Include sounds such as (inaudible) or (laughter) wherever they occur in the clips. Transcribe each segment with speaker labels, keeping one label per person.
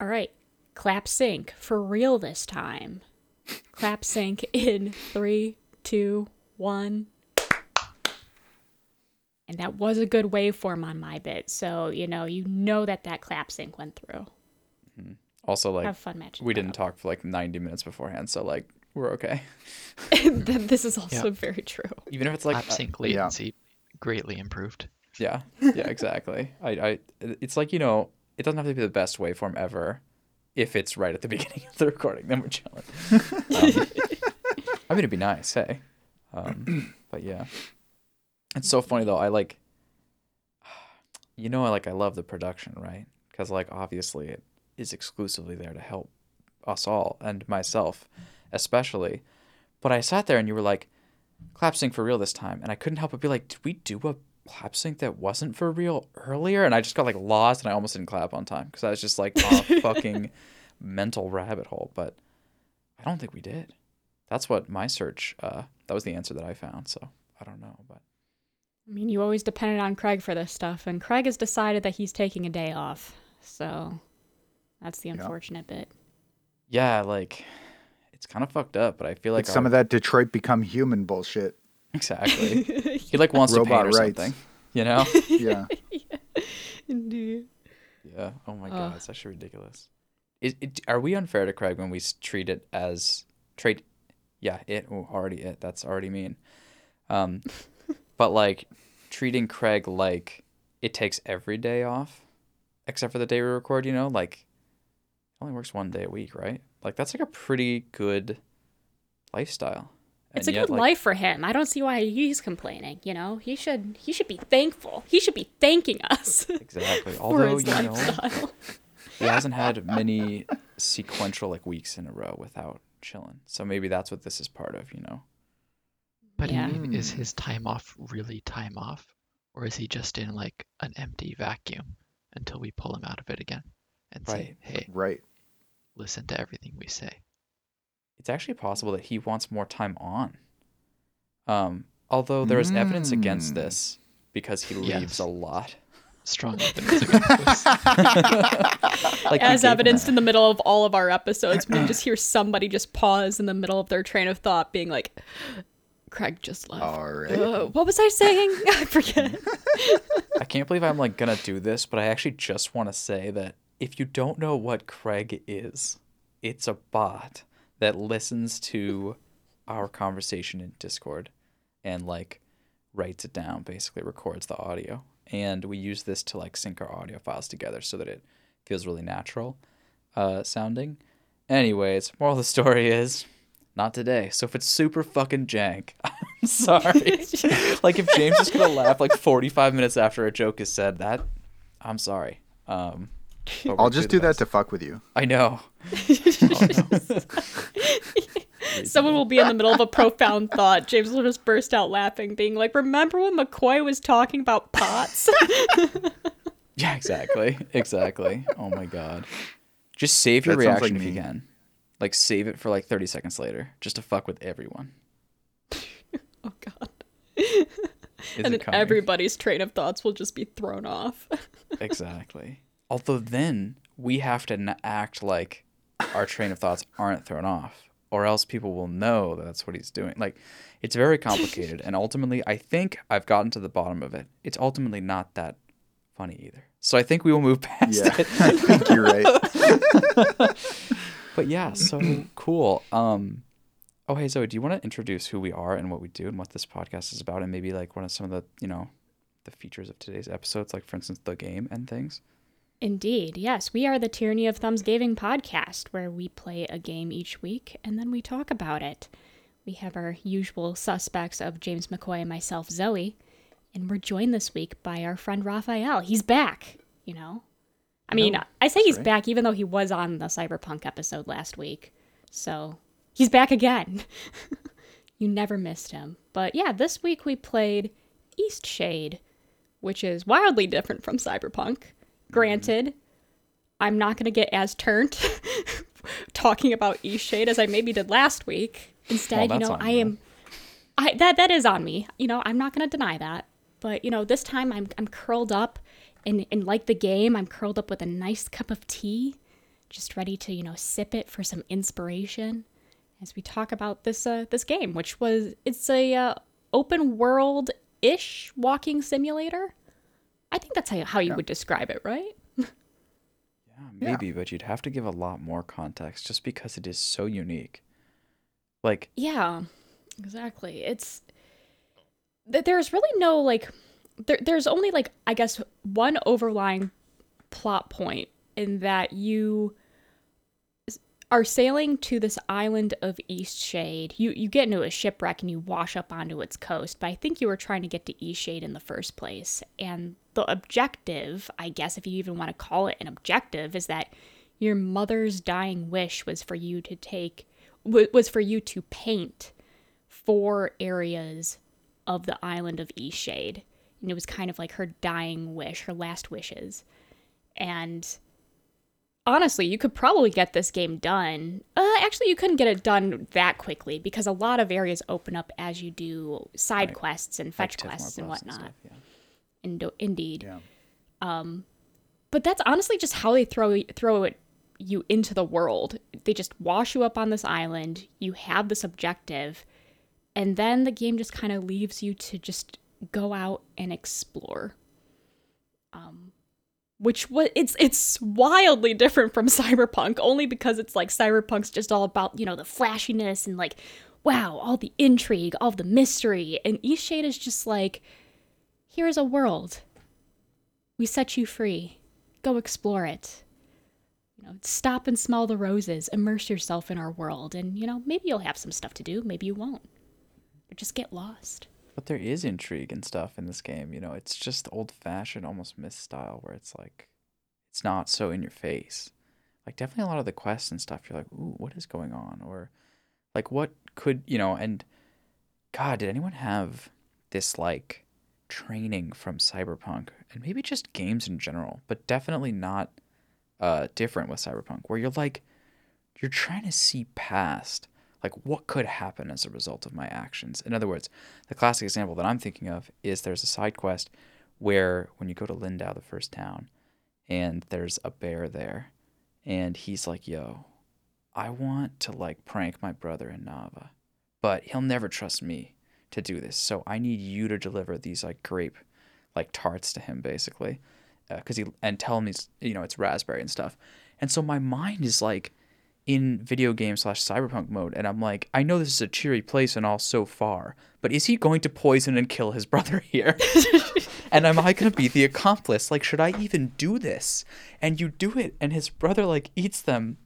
Speaker 1: All right, clap sync for real this time. clap sync in three, two, one. And that was a good waveform on my bit, so you know you know that that clap sync went through.
Speaker 2: Also, like
Speaker 1: Have fun matching.
Speaker 2: we didn't talk for like 90 minutes beforehand, so like we're okay. (laughs)
Speaker 1: up. This is also very true.
Speaker 2: Even if it's like
Speaker 3: Lap
Speaker 2: uh,
Speaker 3: sync latency greatly improved.
Speaker 2: Yeah, yeah, exactly. I, I, it's like you know, it doesn't have to be the best waveform ever. If it's right at the (laughs) beginning of the recording, then we're chilling. (laughs) Um, I mean, it'd be nice, hey. Um, but yeah, it's so funny though. I like, you know, I like I love the production, right? Because like obviously it is exclusively there to help us all and myself, especially. But I sat there and you were like, clap sync for real this time, and I couldn't help but be like, did we do a clap sync that wasn't for real earlier? And I just got like lost, and I almost didn't clap on time because I was just like on a (laughs) fucking mental rabbit hole. But I don't think we did. That's what my search. Uh, that was the answer that I found. So I don't know, but
Speaker 1: I mean, you always depended on Craig for this stuff, and Craig has decided that he's taking a day off. So that's the unfortunate bit.
Speaker 2: yeah, like it's kind of fucked up. But I feel like
Speaker 4: it's some of that Detroit become human bullshit.
Speaker 2: exactly. (laughs) he like wants to
Speaker 4: Robot
Speaker 2: paint or
Speaker 4: rights.
Speaker 2: something, you know? (laughs) (laughs)
Speaker 4: Yeah.
Speaker 1: Indeed.
Speaker 2: Yeah. Oh my
Speaker 1: Ugh.
Speaker 2: god, it's actually ridiculous. Is it, are we unfair to Craig when we treat it as treat? Yeah, it oh, already it. That's already mean. Um, (laughs) but like treating Craig like it takes every day off, except for the day we record. You know, like only works one day a week, right? Like that's like a pretty good lifestyle.
Speaker 1: It's
Speaker 2: And
Speaker 1: a
Speaker 2: yet,
Speaker 1: good
Speaker 2: like,
Speaker 1: life for him. I don't see why he's complaining. You know, he should he should be thankful. He should be thanking us (laughs)
Speaker 2: Exactly. Although
Speaker 1: his
Speaker 2: you know. he hasn't had many sequential like weeks in a row without chilling. So maybe that's what this is part of, you know.
Speaker 3: But
Speaker 1: Yeah.
Speaker 3: I is his time off really time off? Or is he just in like an empty vacuum until we pull him out of it again and say, hey,
Speaker 4: Right.
Speaker 3: listen to everything we say?
Speaker 2: It's actually possible that he wants more time on. Um, although there is evidence against
Speaker 4: Mm.
Speaker 2: this because he leaves
Speaker 3: Yes.
Speaker 2: a lot.
Speaker 3: Strong (laughs) evidence against this. (laughs)
Speaker 2: Like
Speaker 1: As evidenced in the middle of all of our episodes, we just (clears throat) hear somebody just pause in the middle of their train of thought, being like, "Craig just left."
Speaker 4: All right.
Speaker 1: Uh, what was I saying? (laughs) I forget.
Speaker 2: I can't believe I'm like gonna do this, but I actually just want to say that if you don't know what Craig is, it's a bot that listens to our conversation in Discord and like writes it down, basically records the audio. And we use this to like sync our audio files together so that it feels really natural uh, sounding. Anyways, moral of the story is not today. So if it's super fucking jank, (laughs) I'm sorry. (laughs) like if James is gonna laugh like 45 minutes after a joke is said, that I'm sorry. Um,
Speaker 4: I'll just do that
Speaker 2: best.
Speaker 4: to fuck with you.
Speaker 2: I know. (laughs)
Speaker 1: Someone will be in the middle of a profound (laughs) thought. James will just burst out laughing, being like, "Remember when McCoy was talking about pots?" (laughs) (laughs)
Speaker 2: Yeah, exactly. Exactly. Oh my god. Just save your
Speaker 4: That
Speaker 2: reaction
Speaker 4: like
Speaker 2: if you can. Like save it for like 30 seconds later, just to fuck with everyone.
Speaker 1: oh God!
Speaker 2: Is
Speaker 1: and then
Speaker 2: coming?
Speaker 1: everybody's train of thoughts will just be thrown off.
Speaker 2: Exactly. Although then we have to n- act like our train of thoughts aren't thrown off, or else people will know that that's what he's doing. Like, it's very complicated, and ultimately, I think I've gotten to the bottom of it. It's ultimately not that funny either. So I think we will move (laughs) past
Speaker 4: Yeah.
Speaker 2: it. (laughs)
Speaker 4: I think you're right.
Speaker 2: But yeah, so cool. Um, oh hey Zoe, do you want to introduce who we are and what we do and what this podcast is about, and maybe like one of some of the you know the features of today's episodes, like for instance the game and things.
Speaker 1: Indeed, yes. We are the Tyranny of Thumbs Gaming podcast, where we play a game each week and then we talk about it. We have our usual suspects of James McCoy and myself, Zoe, and we're joined this week by our friend Raphael. He's back, you know? I mean,
Speaker 2: know,
Speaker 1: I say he's
Speaker 2: right.
Speaker 1: back even though he was on the Cyberpunk episode last week. So he's back again. (laughs) you never missed him. But yeah, this week we played East Shade, which is wildly different from Cyberpunk. Granted, I'm not going to get as turned (laughs) talking about East Shade as I maybe did last week. Instead, you know, I
Speaker 2: you.
Speaker 1: am I that that is on me. You know, I'm not going to deny that. But, you know, this time I'm I'm curled up and and like the game, I'm curled up with a nice cup of tea, just ready to, you know, sip it for some inspiration as we talk about this uh, this game, which was it's a uh, open world ish walking simulator. I think that's how, how you
Speaker 4: Yeah.
Speaker 1: would describe it, right?
Speaker 2: Yeah,
Speaker 4: Yeah.
Speaker 2: maybe, but you'd have to give a lot more context just because it is so unique. Like,
Speaker 1: Yeah, exactly. It's th- there's really no like there, there's only like I guess one overlying plot point in that you s- are sailing to this island of East Shade. You you get into a shipwreck and you wash up onto its coast, but I think you were trying to get to East Shade in the first place. And the objective, I guess if you even want to call it an objective, is that your mother's dying wish was for you to take was for you to paint four areas of the island of East Shade. And it was kind of like her dying wish, her last wishes. And honestly, you could probably get this game done. Uh, actually, you couldn't get it done that quickly because a lot of areas open up as you do side
Speaker 2: Right.
Speaker 1: quests and fetch
Speaker 2: Tiff
Speaker 1: quests and whatnot.
Speaker 2: stuff, yeah.
Speaker 1: Indo- indeed.
Speaker 4: Yeah.
Speaker 1: But that's honestly just how they throw throw it you into the world. They just wash you up on this island. You have this objective, and then the game just kind of leaves you to just go out and explore. Um, which was it's it's wildly different from (laughs) Cyberpunk, only because it's like Cyberpunk's just all about you know the flashiness and like wow all the intrigue, all the mystery, and East Shade is just like here is a world. We set you free. Go explore it. You know, stop and smell the roses. Immerse yourself in our world, and you know maybe you'll have some stuff to do. Maybe you won't. But just get lost.
Speaker 2: But there is intrigue and stuff in this game. You know, it's just old fashioned, almost myth style, where it's like, it's not so in your face. Like, definitely a lot of the quests and stuff, you're like, ooh, what is going on? Or, like, what could, you know, and God, did anyone have this, like, training from Cyberpunk? And maybe just games in general, but definitely not uh, different with Cyberpunk, where you're like, you're trying to see past like what could happen as a result of my actions? In other words the classic example that i'm thinking of is there's a side quest where when you go to Lyndow the first town and there's a bear there and he's like yo i want to like prank my brother in nava but he'll never trust me to do this. So i need you to deliver these like grape like tarts to him basically uh, because he and tell him he's you know it's raspberry and stuff and so my mind is like in video game slash cyberpunk mode and i'm like i know this is a cheery place and all so far but is he going to poison and kill his (laughs) brother here (laughs) and am i going to be the accomplice like should i even do this and you do it and his brother like eats them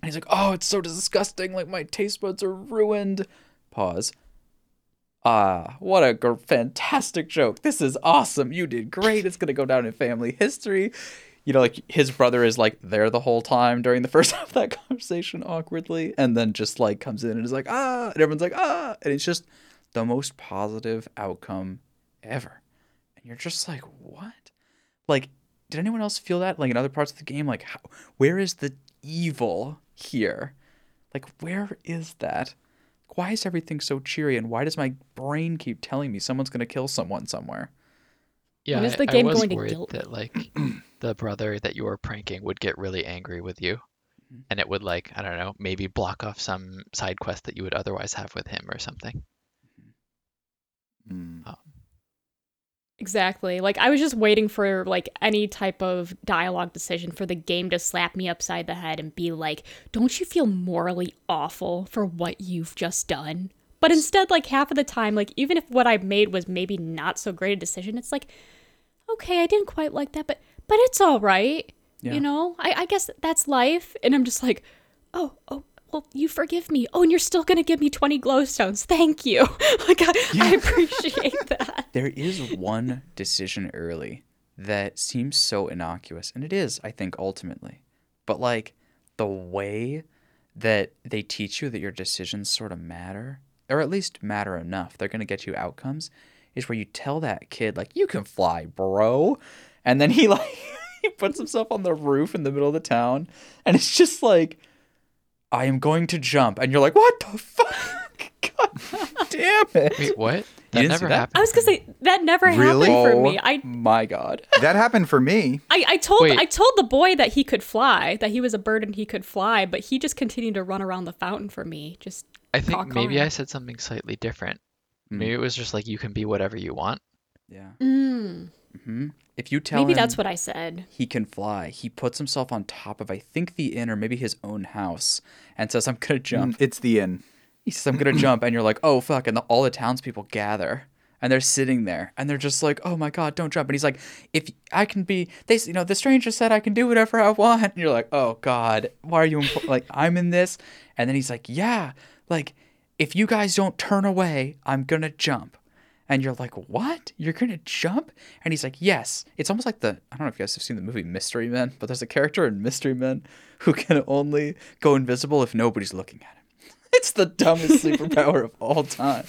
Speaker 2: and he's like oh it's so disgusting like my taste buds are ruined pause Ah, what a gr- fantastic joke. This is awesome. You did great. It's going to go down in family history. You know, like his brother is like there the whole time during the (laughs) first half of that conversation awkwardly, and then just like comes in and is like, ah, and everyone's like, ah, and it's just the most positive outcome ever. And you're just like, what? Like, did anyone else feel that? Like in other parts of the game, like, how, where is the evil here? Like, where is that? Why is everything so cheery, and why does my brain keep telling me someone's gonna kill someone somewhere?
Speaker 3: Yeah,
Speaker 1: When is
Speaker 3: I-
Speaker 1: the
Speaker 3: I,
Speaker 1: game
Speaker 3: was
Speaker 1: going to
Speaker 3: worried
Speaker 1: guilt
Speaker 3: that like (clears throat) the brother that you were pranking would get really angry with you,
Speaker 2: Mm-hmm.
Speaker 3: and it would like I don't know maybe block off some side quest that you would otherwise have with him or something.
Speaker 4: Mm.
Speaker 1: Exactly. Like I was just waiting for like any type of dialogue decision for the game to slap me upside the head and be like, "Don't you feel morally awful for what you've just done?" But instead, like half of the time, like even if what I made was maybe not so great a decision, it's like, okay, I didn't quite like that, but but it's all right.
Speaker 2: Yeah.
Speaker 1: You know, I, I guess that's life. And I'm just like, oh, oh, well, you forgive me. Oh, and you're still gonna give me 20 glowstones. Thank you. (laughs) like I, I appreciate (laughs) that.
Speaker 2: There is one decision early that seems so innocuous, and it is, I think, ultimately. But like the way that they teach you that your decisions sort of matter, or at least matter enough, they're gonna get you outcomes, is where you tell that kid like, "You can fly, bro," and then he (laughs) like he puts himself on the roof in the middle of the town, and it's just like, "I am going to jump," and you're like, "What the fuck?" (laughs) God damn it!
Speaker 3: Wait, what? That never
Speaker 2: that?
Speaker 3: happened.
Speaker 1: I was gonna say that never
Speaker 5: Really?
Speaker 1: happened for
Speaker 2: Oh
Speaker 1: me. I
Speaker 2: my god. (laughs)
Speaker 5: That happened for me.
Speaker 1: I, I told
Speaker 3: Wait.
Speaker 1: I told the boy that he could fly, that he was a bird and he could fly, but he just continued to run around the fountain for me. Just
Speaker 3: I think
Speaker 1: Talk
Speaker 3: maybe
Speaker 1: on.
Speaker 3: I said something slightly different.
Speaker 2: Mm.
Speaker 3: Maybe it was just like you can be whatever you want.
Speaker 2: Yeah.
Speaker 1: mm,
Speaker 2: hmm If you tell
Speaker 1: maybe
Speaker 2: him
Speaker 1: that's what I said.
Speaker 2: he can fly, he puts himself on top of I think the inn or maybe his own house and says, "I'm gonna jump."
Speaker 5: It's the inn.
Speaker 2: He says, "I'm gonna jump," and you're like, "Oh fuck!" And the, all the townspeople gather. And they're sitting there, and they're just like, "Oh my god, don't jump!" And he's like, "If I can be, they, you know, the stranger said I can do whatever I want." And you're like, "Oh god, why are you impo- like I'm in this?" And then he's like, "Yeah, like if you guys don't turn away, I'm gonna jump." And you're like, "What? You're gonna jump?" And he's like, "Yes." It's almost like the I don't know if you guys have seen the movie Mystery Men, but there's a character in Mystery Men who can only go invisible if nobody's looking at him. (laughs) It's the dumbest superpower of all time.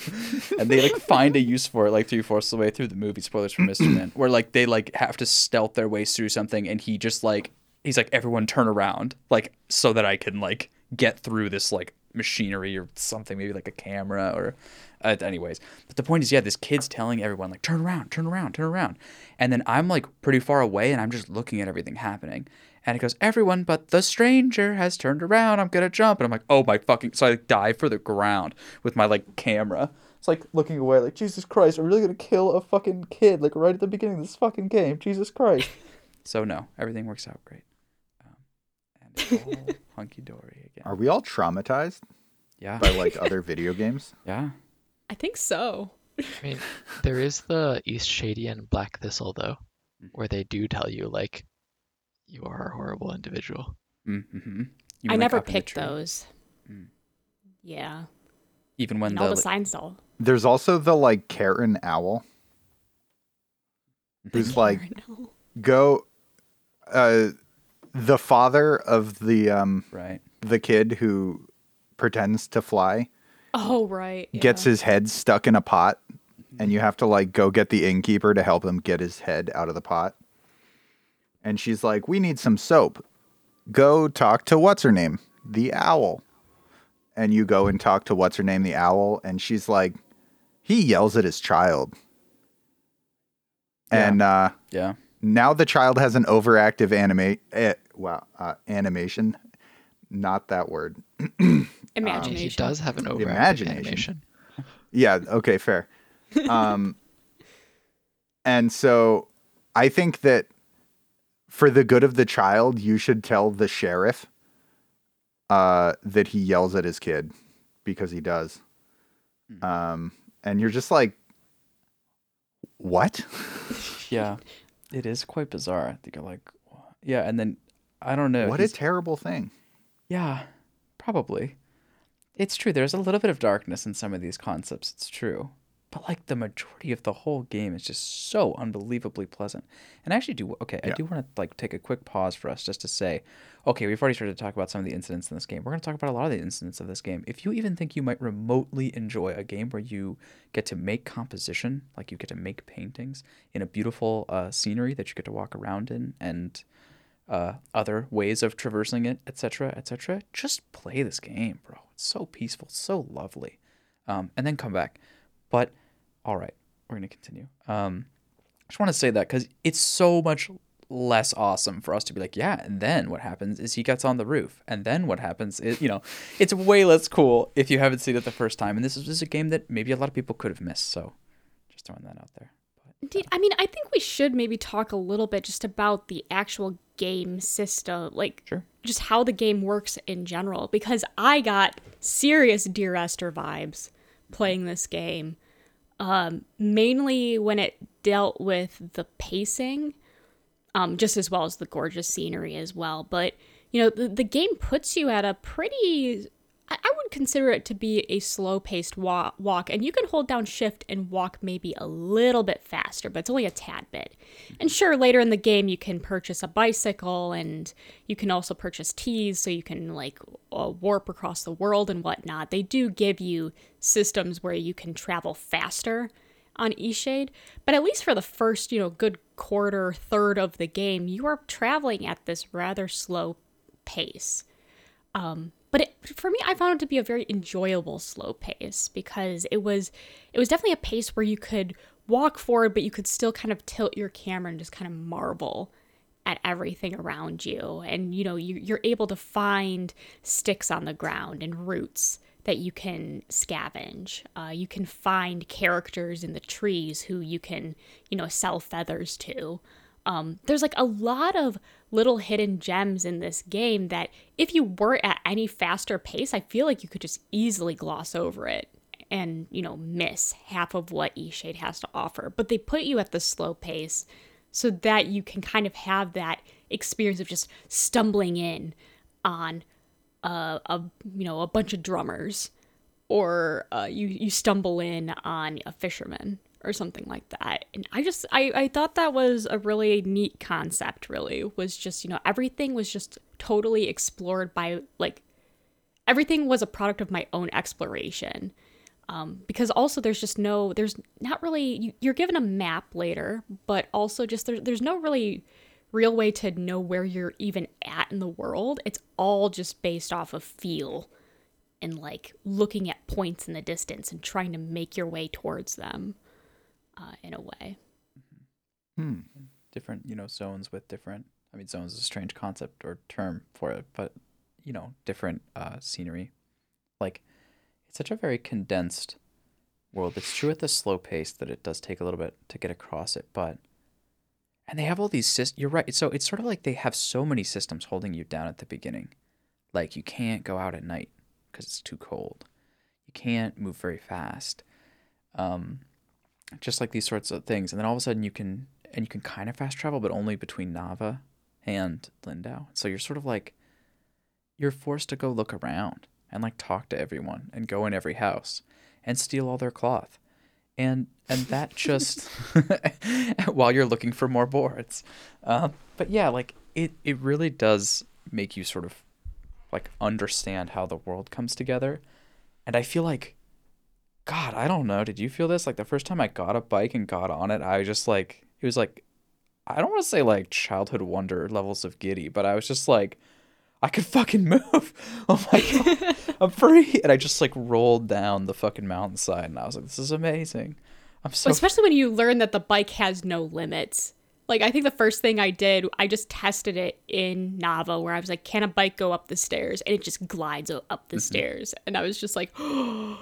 Speaker 2: And they like find a use for it like three fourths of the way through the movie. Spoilers for Mystery Men, where like they like have to stealth their ways through something, and he just like he's like everyone turn around like so that I can like get through this like machinery or something, maybe like a camera or. Uh, anyways, but the point is, yeah, this kid's telling everyone like turn around, turn around, turn around, and then I'm like pretty far away, and I'm just looking at everything happening. And it goes, everyone but the stranger has turned around. I'm gonna jump. And I'm like, oh my fucking so I like dive for the ground with my like camera. It's like looking away, like, Jesus Christ, I'm really gonna kill a fucking kid, like right at the beginning of this fucking game. Jesus Christ. (laughs) so no, everything works out great. Um, and it's all (laughs) hunky dory again.
Speaker 5: Are we all traumatized
Speaker 2: Yeah.
Speaker 5: by like (laughs) other video games?
Speaker 2: Yeah.
Speaker 1: I think so.
Speaker 3: I mean, there is the East Shady and Black Thistle though,
Speaker 2: Mm-hmm.
Speaker 3: where they do tell you like you are a horrible individual.
Speaker 2: Mm-hmm.
Speaker 1: I never picked those.
Speaker 2: Mm.
Speaker 1: Yeah,
Speaker 2: Even when
Speaker 1: and
Speaker 2: the,
Speaker 1: all the signs though.
Speaker 5: There's also the like Karen Owl who's like
Speaker 1: No.
Speaker 5: go uh the father of the um
Speaker 2: right.
Speaker 5: the kid who pretends to fly
Speaker 1: Oh right.
Speaker 5: gets his head stuck in a pot and you have to like go get the innkeeper to help him get his head out of the pot. And she's like, "We need some soap. Go talk to what's her name? The owl." And you go and talk to what's her name, the owl, and she's like, "He yells at his child."
Speaker 2: Yeah.
Speaker 5: And uh
Speaker 2: Yeah.
Speaker 5: now the child has an overactive anime eh, wow, uh, animation. Not that word. (clears throat)
Speaker 1: imagination.
Speaker 3: He does have an overactive
Speaker 5: Imagination.
Speaker 3: animation.
Speaker 5: Yeah, okay, fair. (laughs) Um and so I think that for the good of the child, you should tell the sheriff uh that he yells at his kid because he does. Um and you're just like what? (laughs)
Speaker 2: Yeah. It is quite bizarre. I think you're like, yeah, and then I don't know.
Speaker 5: what a terrible thing.
Speaker 2: Yeah, probably. It's true. There's a little bit of darkness in some of these concepts. It's true. But like the majority of the whole game is just so unbelievably pleasant. And I actually do okay, I do want to like take a quick pause for us just to say, okay, we've already started to talk about some of the incidents in this game. We're going to talk about a lot of the incidents of this game. If you even think you might remotely enjoy a game where you get to make composition, like you get to make paintings in a beautiful uh, scenery that you get to walk around in and uh, other ways of traversing it, etc., etc. Just play this game, bro. It's so peaceful, so lovely, um, and then come back. But all right, we're gonna continue. Um, I just want to say that because it's so much less awesome for us to be like, yeah, and then what happens is he gets on the roof, and then what happens is, you know, it's way less cool if you haven't seen it the first time. And this is just a game that maybe a lot of people could have missed. So, just throwing that out there.
Speaker 1: Indeed. I mean, I think we should maybe talk a little bit just about the actual game system, like
Speaker 2: Sure.
Speaker 1: just how the game works in general, because I got serious Dear Esther vibes playing this game. Um, mainly when it dealt with the pacing, um, just as well as the gorgeous scenery as well. But you know, the, the game puts you at a pretty I I would consider it to be a slow paced wa- walk, and you can hold down shift and walk maybe a little bit faster, but it's only a tad bit. And sure, later in the game, you can purchase a bicycle and you can also purchase teas so you can like uh, warp across the world and whatnot. They do give you systems where you can travel faster on Eshade, but at least for the first, you know, good quarter, third of the game, you are traveling at this rather slow pace but it, for me, I found it to be a very enjoyable slow pace because it was it was definitely a pace where you could walk forward, but you could still kind of tilt your camera and just kind of marvel at everything around you. And you know, you, you're able to find sticks on the ground and roots that you can scavenge. Uh, you can find characters in the trees who you can, you know, sell feathers to. Um, there's like a lot of little hidden gems in this game that if you were at any faster pace, I feel like you could just easily gloss over it and, you know, miss half of what Eastshade has to offer. But they put you at the slow pace so that you can kind of have that experience of just stumbling in on uh, a you know a bunch of drummers, or uh, you you stumble in on a fisherman or something like that. And I just I I thought that was a really neat concept. Really was just you know everything was just totally explored by like everything was a product of my own exploration. Um, because also there's just no there's not really you, you're given a map later but also just there, there's no really real way to know where you're even at in the world. It's all just based off of feel and like looking at points in the distance and trying to make your way towards them uh, in a way.
Speaker 5: Hmm.
Speaker 2: Different, you know, zones with different. I mean, zones is a strange concept or term for it, but you know, different uh, scenery. Like, it's such a very condensed world. It's true at the slow pace that it does take a little bit to get across it, but and they have all these systems. You're right. So it's sort of like they have so many systems holding you down at the beginning. Like you can't go out at night because it's too cold. You can't move very fast. Um, just like these sorts of things. And then all of a sudden you can and you can kind of fast travel, but only between Nava and Lyndow. So you're sort of like you're forced to go look around and like talk to everyone and go in every house and steal all their cloth and and that (laughs) just (laughs) while you're looking for more boards um, but yeah like it it really does make you sort of like understand how the world comes together and i feel like god i don't know did you feel this like the first time i got a bike and got on it i just like it was like i don't want to say like childhood wonder levels of giddy but i was just like I could fucking (laughs) move. (laughs) Oh my god, (laughs) I'm free! And I just like rolled down the fucking mountainside, and I was like, "This is amazing." I'm so
Speaker 1: Especially when you learn that the bike has no limits. Like I think the first thing I did, I just tested it in Nava, where I was like, "Can a bike go up the stairs?" And it just glides up the mm-hmm. stairs, and I was just like, (gasps) oh,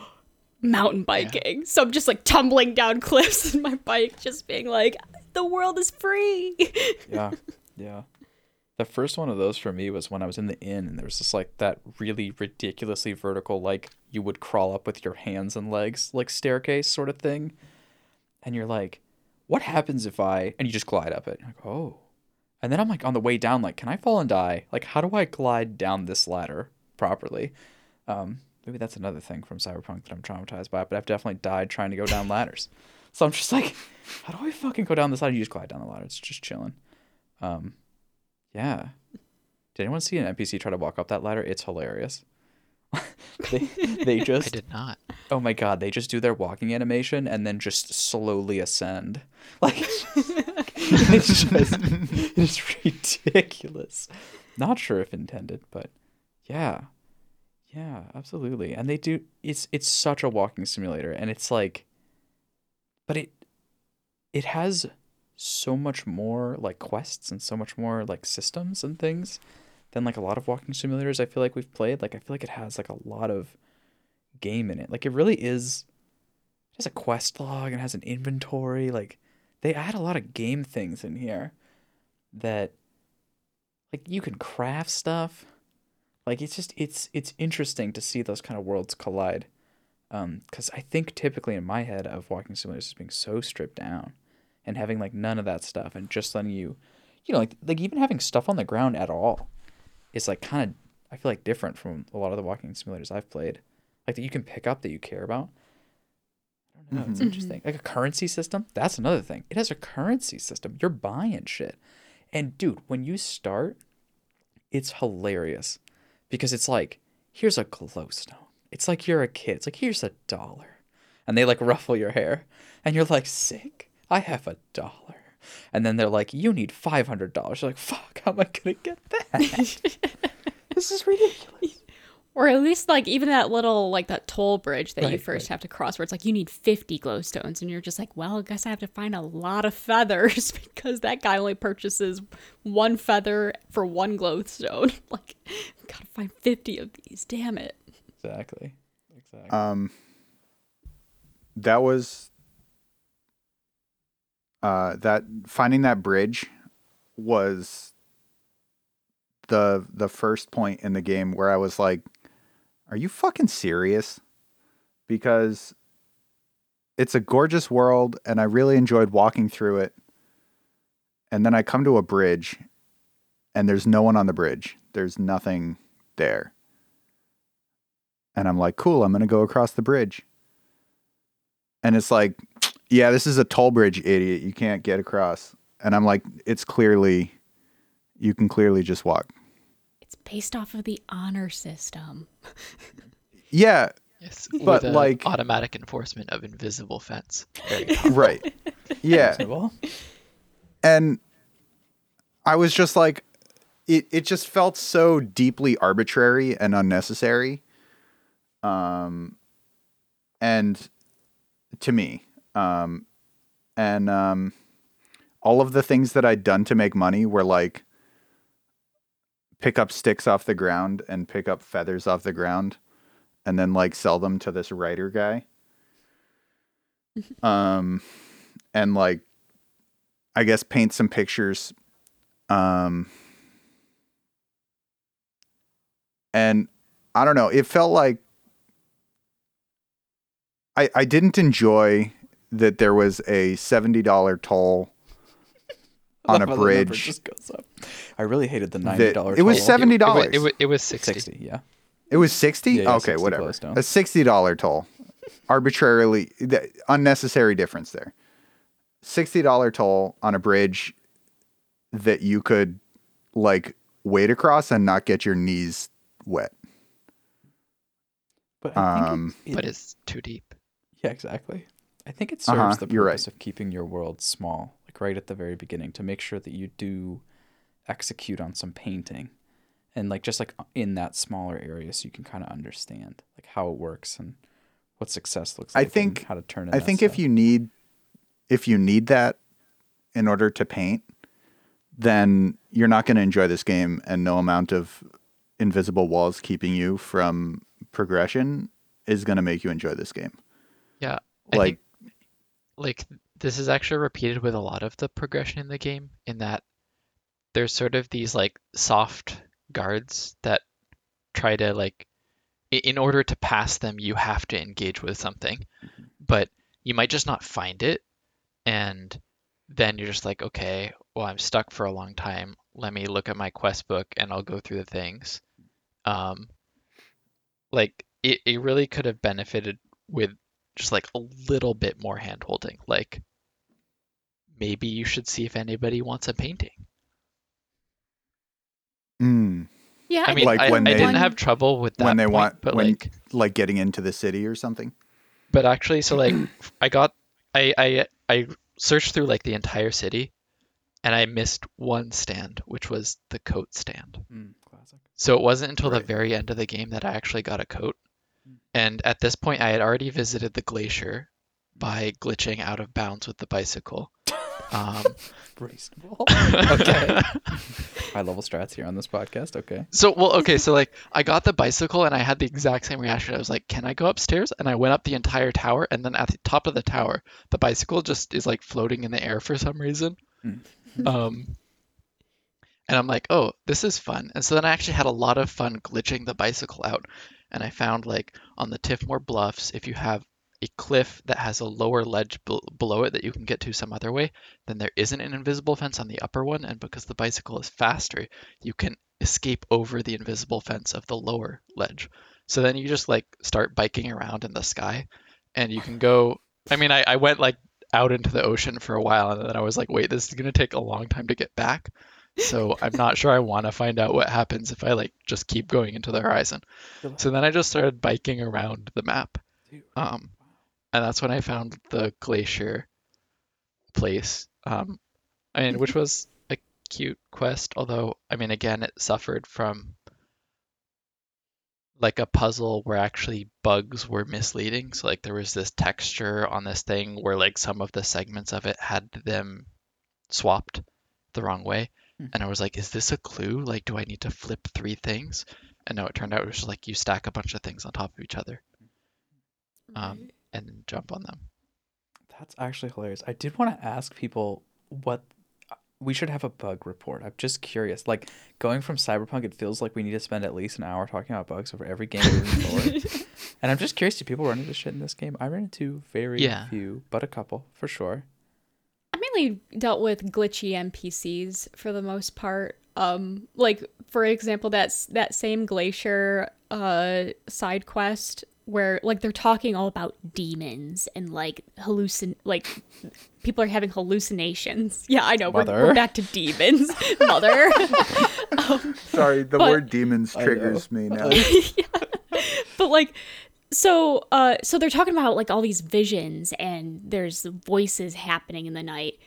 Speaker 1: "Mountain biking." So I'm just like tumbling down (laughs) cliffs in my bike, just being like, "The world is free."
Speaker 2: yeah, (laughs) yeah. The first one of those for me was when I was in the inn, and there was just like that really ridiculously vertical, like you would crawl up with your hands and legs, like staircase sort of thing. And you're like, what happens if I, and you just glide up it. You're like, oh. And then I'm like on the way down, like, can I fall and die? Like, how do I glide down this ladder properly? Um, maybe that's another thing from Cyberpunk that I'm traumatized by, but I've definitely died trying to go down ladders. (laughs) So I'm just like, how do I fucking go down this ladder? You just glide down the ladder. It's just chilling. Um, yeah. Did anyone see an NPC try to walk up that ladder? It's hilarious. (laughs) they they (laughs)
Speaker 3: I
Speaker 2: just
Speaker 3: did not.
Speaker 2: oh my god, they just do their walking animation and then just slowly ascend. Like it's just it's ridiculous. Not sure if intended, but yeah. Yeah, absolutely. And they do it's it's such a walking simulator and it's like but it it has so much more like quests and so much more like systems and things than like a lot of walking simulators I feel like we've played. Like I feel like it has like a lot of game in it. Like it really is it has a quest log and has an inventory. Like they add a lot of game things in here that like you can craft stuff. Like it's just it's it's interesting to see those kind of worlds collide. Um, because I think typically in my head of walking simulators is being so stripped down and having like none of that stuff and just letting you you know, like like even having stuff on the ground at all is like kind of I feel like different from a lot of the walking simulators I've played. Like that you can pick up that you care about. I don't know. It's
Speaker 5: Mhm.
Speaker 2: interesting. Like a currency system. That's another thing. It has a currency system. You're buying shit. And dude, when you start, it's hilarious because it's like, here's a glowstone. It's like you're a kid. It's like, here's a dollar. And they like (laughs) ruffle your hair. And you're like, sick. I have a dollar. And then they're like, you need $500. You're like, fuck, how am I going to get that? (laughs) this is ridiculous.
Speaker 1: Or at least like even that little like that toll bridge that you first
Speaker 2: right.
Speaker 1: have to cross where it's like you need 50 glowstones and you're just like, well, I guess I have to find a lot of feathers (laughs) because that guy only purchases one feather for one glowstone. (laughs) like gotta find 50 of these. Damn it.
Speaker 2: Exactly. Exactly.
Speaker 5: Um, that was uh that finding that bridge was the the first point in the game where I was like, "Are you fucking serious?" Because it's a gorgeous world, and I really enjoyed walking through it. And then I come to a bridge, and there's no one on the bridge. There's nothing there. And I'm like, cool, I'm going to go across the bridge. And it's like, yeah, this is a toll bridge, idiot. You can't get across. And I'm like, it's clearly, you can clearly just walk.
Speaker 1: It's based off of the honor system.
Speaker 5: Yeah,
Speaker 3: Yes,
Speaker 5: But,
Speaker 3: with
Speaker 5: like-
Speaker 3: automatic enforcement of invisible fence. (laughs)
Speaker 5: Right. Yeah.
Speaker 2: well,
Speaker 5: and I was just like, it, it just felt so deeply arbitrary and unnecessary. Um, and to me, um, and um, all of the things that I'd done to make money were like pick up sticks off the ground and pick up feathers off the ground, and then like sell them to this writer guy. (laughs) um, and like I guess paint some pictures. Um, and I don't know, it felt like I I didn't enjoy that there was a seventy dollar toll on a
Speaker 2: Love how
Speaker 5: bridge.
Speaker 2: just goes up. I really hated the ninety
Speaker 5: dollars.
Speaker 2: dollar.
Speaker 5: it was
Speaker 3: It,
Speaker 5: seventy
Speaker 3: it,
Speaker 5: dollars.
Speaker 3: wa- it, wa- it was 60.
Speaker 2: sixty. Yeah.
Speaker 5: It was sixty.
Speaker 2: Yeah, yeah,
Speaker 5: okay,
Speaker 2: 60
Speaker 5: whatever.
Speaker 2: Glowstone.
Speaker 5: A sixty dollar toll, arbitrarily th- unnecessary difference there. Sixty dollar toll on a bridge that you could like wade across and not get your knees wet.
Speaker 2: But I think
Speaker 5: Um,
Speaker 2: it,
Speaker 3: But it's too deep.
Speaker 2: yeah, exactly. I think it serves
Speaker 5: Uh-huh,
Speaker 2: the
Speaker 5: you're right.
Speaker 2: purpose of keeping your world small, like right at the very beginning, to make sure that you do execute on some painting, and like just like in that smaller area, so you can kind of understand like how it works and what success looks
Speaker 5: I
Speaker 2: like. and
Speaker 5: think-
Speaker 2: how to turn. In
Speaker 5: I
Speaker 2: that
Speaker 5: think if you need if you need that in order to paint, then you're not going to enjoy this game and no amount of invisible walls keeping you from progression is going to make you enjoy this game.
Speaker 3: Yeah. I
Speaker 5: Like
Speaker 3: think like this is actually repeated with a lot of the progression in the game in that there's sort of these like soft guards that try to like in order to pass them you have to engage with something but you might just not find it and then you're just like okay well i'm stuck for a long time. Let me look at my quest book and i'll go through the things. Um like it, it really could have benefited with just like a little bit more hand holding like maybe you should see if anybody wants a painting
Speaker 5: mm,
Speaker 1: Yeah,
Speaker 3: i mean
Speaker 5: Like
Speaker 3: I,
Speaker 5: when
Speaker 3: I
Speaker 5: they-
Speaker 3: didn't have trouble with that
Speaker 5: when they
Speaker 3: point,
Speaker 5: want
Speaker 3: but
Speaker 5: when
Speaker 3: like
Speaker 5: like getting into the city or something.
Speaker 3: But actually, so like I got I I I searched through like the entire city, and I missed one stand, which was the coat stand.
Speaker 2: Mm, classic.
Speaker 3: So it wasn't until
Speaker 5: Right.
Speaker 3: the very end of the game that I actually got a coat. And at this point, I had already visited the glacier by glitching out of bounds with the bicycle. (laughs) Um,
Speaker 2: Reasonable. (laughs) okay. (laughs) High level strats here on this podcast. Okay.
Speaker 3: So well, okay, so like I got the bicycle and I had the exact same reaction. I was like, "Can I go upstairs?" And I went up the entire tower, and then at the top of the tower, the bicycle just is like floating in the air for some reason.
Speaker 2: Mm.
Speaker 3: Um, and I'm like, "Oh, this is fun." And so then I actually had a lot of fun glitching the bicycle out, and I found like on the Tiffmore Bluffs, if you have a cliff that has a lower ledge b- below it that you can get to some other way, then there isn't an invisible fence on the upper one, and because the bicycle is faster, you can escape over the invisible fence of the lower ledge. So then you just like start biking around in the sky and you can go I mean I, I went like out into the ocean for a while and then I was like, wait, this is gonna take a long time to get back. So I'm not sure I wanna find out what happens if I like just keep going into the horizon. So then I just started biking around the map. Um and that's when I found the glacier place. Um I mean which was a cute quest, although I mean again it suffered from like a puzzle where actually bugs were misleading. So like there was this texture on this thing where like some of the segments of it had them swapped the wrong way.
Speaker 2: Hmm.
Speaker 3: And I was like, is this a clue? Like, do I need to flip three things? And no, it turned out it was just like you stack a bunch of things on top of each other um, and jump on them.
Speaker 2: That's actually hilarious. I did want to ask people what we should have a bug report. I'm just curious. Like going from Cyberpunk, it feels like we need to spend at least an hour talking about bugs over every game moving (laughs) forward. And I'm just curious, do people run into shit in this game? I ran into very
Speaker 3: Yeah.
Speaker 2: few, but a couple for sure.
Speaker 1: I mainly dealt with glitchy NPCs for the most part. Um, like for example, that's that same glacier uh side quest where like they're talking all about demons and like hallucin like people are having hallucinations. (laughs) Yeah, I know. We're, we're back to demons, (laughs) mother. (laughs) um,
Speaker 5: Sorry, the
Speaker 1: But-
Speaker 5: word demons triggers me now. yeah.
Speaker 1: but like so uh so they're talking about like all these visions and there's voices happening in the night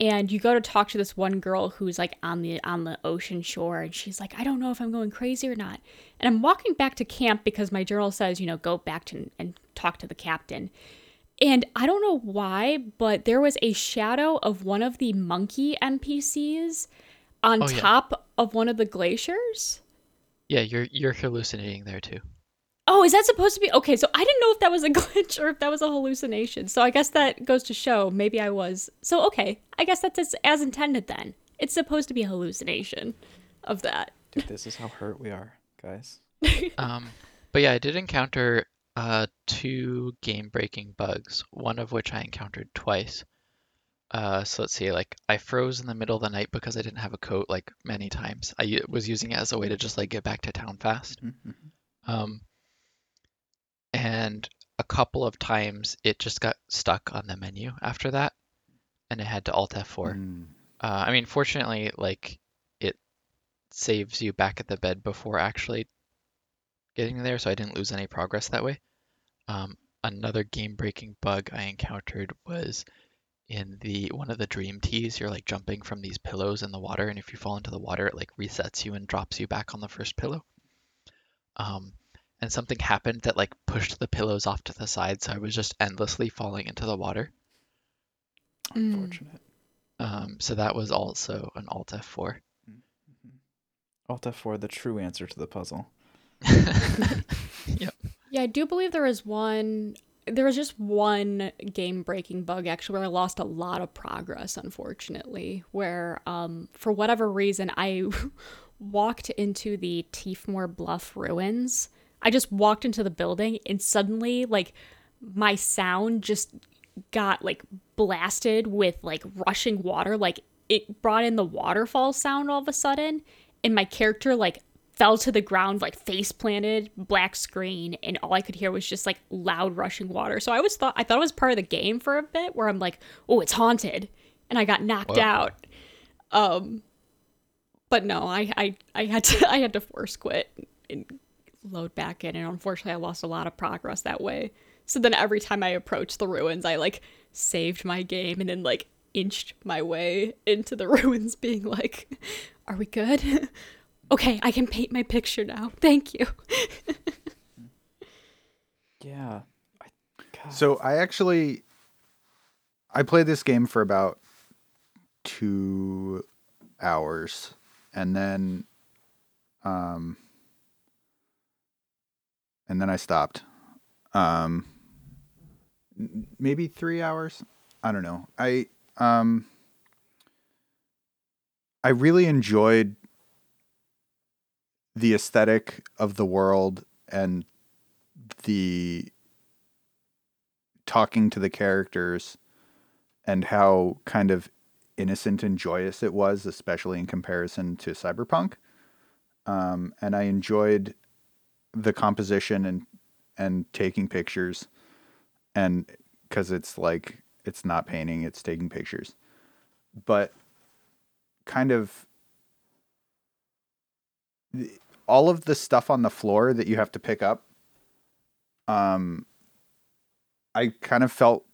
Speaker 1: and you go to talk to this one girl who's like on the on the ocean shore and she's like i don't know if i'm going crazy or not and i'm walking back to camp because my journal says you know go back to and talk to the captain and i don't know why but there was a shadow of one of the monkey npcs on
Speaker 3: Oh, yeah.
Speaker 1: top of one of the glaciers
Speaker 3: Yeah, you're you're hallucinating there too.
Speaker 1: Oh, is that supposed to be okay? So I didn't know if that was a (laughs) glitch or if that was a hallucination. So I guess that goes to show maybe I was. So okay, I guess that's as, as intended then. It's supposed to be a hallucination of that.
Speaker 2: Dude, this is how hurt we are, guys. (laughs)
Speaker 3: Um, but yeah, I did encounter uh, two game-breaking bugs, one of which I encountered twice. Uh, so let's see, like I froze in the middle of the night because I didn't have a coat like many times. I was using it as a way to just like get back to town fast.
Speaker 2: Mhm.
Speaker 3: Um, and a couple of times it just got stuck on the menu after that, and I had to Alt F4.
Speaker 5: Mm.
Speaker 3: Uh, I mean, fortunately, like it saves you back at the bed before actually getting there, so I didn't lose any progress that way. Um, another game-breaking bug I encountered was in the one of the dream teas. You're like jumping from these pillows in the water, and if you fall into the water, it like resets you and drops you back on the first pillow. Um, and something happened that like pushed the pillows off to the side, so I was just endlessly falling into the water.
Speaker 1: Mm.
Speaker 2: Unfortunate.
Speaker 3: Um, so that was also an Alt F4.
Speaker 2: Alt F4, the true answer to the puzzle. (laughs) (laughs) yep.
Speaker 1: Yeah, I do believe there is one. There was just one game-breaking bug actually where I lost a lot of progress, unfortunately. Where, um, for whatever reason, I (laughs) walked into the Tiefmoor Bluff ruins. I just walked into the building and suddenly, like, my sound just got like blasted with like rushing water. Like it brought in the waterfall sound all of a sudden, and my character like fell to the ground, like face planted, black screen, and all I could hear was just like loud rushing water. So I was thought I thought it was part of the game for a bit, where I'm like, oh, it's haunted, and I got knocked
Speaker 3: Whoa.
Speaker 1: out. Um, but no, I I I had to (laughs) I had to force quit and load back in, and unfortunately, I lost a lot of progress that way. So then every time I approached the ruins, I like saved my game and then like inched my way into the (laughs) ruins, being like, "Are we good? (laughs) okay, I can paint my picture now. Thank you." (laughs)
Speaker 2: Yeah. God.
Speaker 5: So I actually I played this game for about two hours and then um and then I stopped. Um maybe three hours. I don't know. I um I really enjoyed the aesthetic of the world and the talking to the characters and how kind of innocent and joyous it was, especially in comparison to Cyberpunk. Um, and I enjoyed the composition and and taking pictures, and because it's like it's not painting, it's taking pictures, but kind of all of the stuff on the floor that you have to pick up um I kind of felt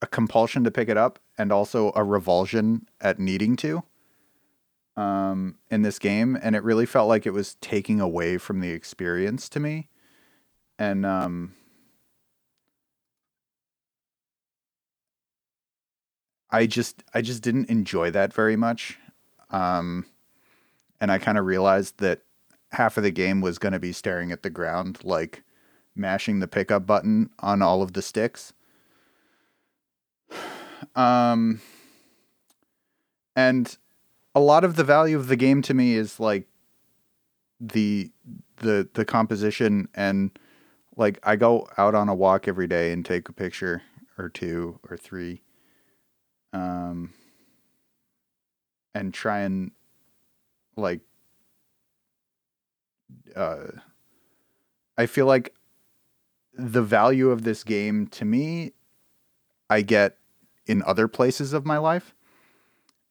Speaker 5: a compulsion to pick it up and also a revulsion at needing to. Um, in this game, and it really felt like it was taking away from the experience to me. And um, I just I just didn't enjoy that very much. Um, and I kind of realized that half of the game was going to be staring at the ground, like mashing the pickup button on all of the sticks. (sighs) Um, and a lot of the value of the game to me is like the the the composition and like I go out on a walk every day and take a picture or two or three um and try and like uh I feel like the value of this game to me I get in other places of my life.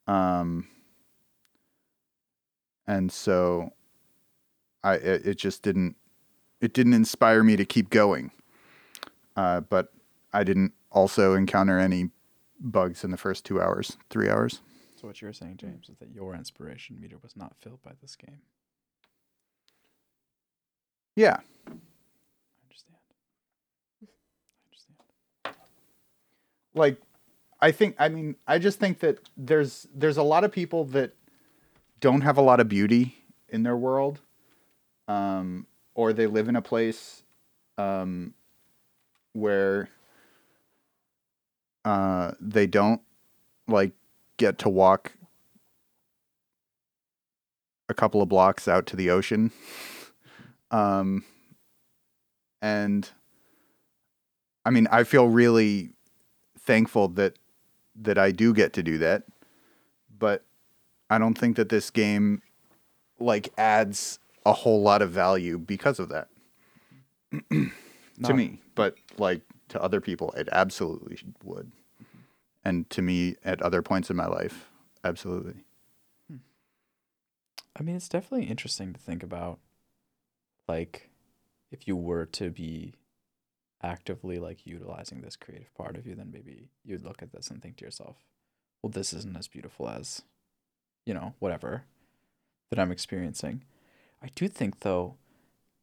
Speaker 5: Um and so I it, it just didn't it didn't inspire me to keep going. Uh, but I didn't also encounter any bugs in the first two hours, three hours.
Speaker 2: So what you're saying, James, is that your inspiration meter was not filled by this game.
Speaker 5: Yeah,
Speaker 2: I understand. I understand.
Speaker 5: like I think I mean I just think that there's there's a lot of people that don't have a lot of beauty in their world, um, or they live in a place um, where uh, they don't like get to walk a couple of blocks out to the ocean, (laughs) um, and I mean I feel really thankful that that I do get to do that. But I don't think that this game like adds a whole lot of value because of that (clears throat) to
Speaker 2: No.
Speaker 5: me. But like to other people, it absolutely would. And to me, at other points in my life, absolutely.
Speaker 2: I mean, it's definitely interesting to think about, like, if you were to be actively like utilizing this creative part of you, then maybe you'd look at this and think to yourself, well, this isn't as beautiful as, you know, whatever that I'm experiencing. I do think though,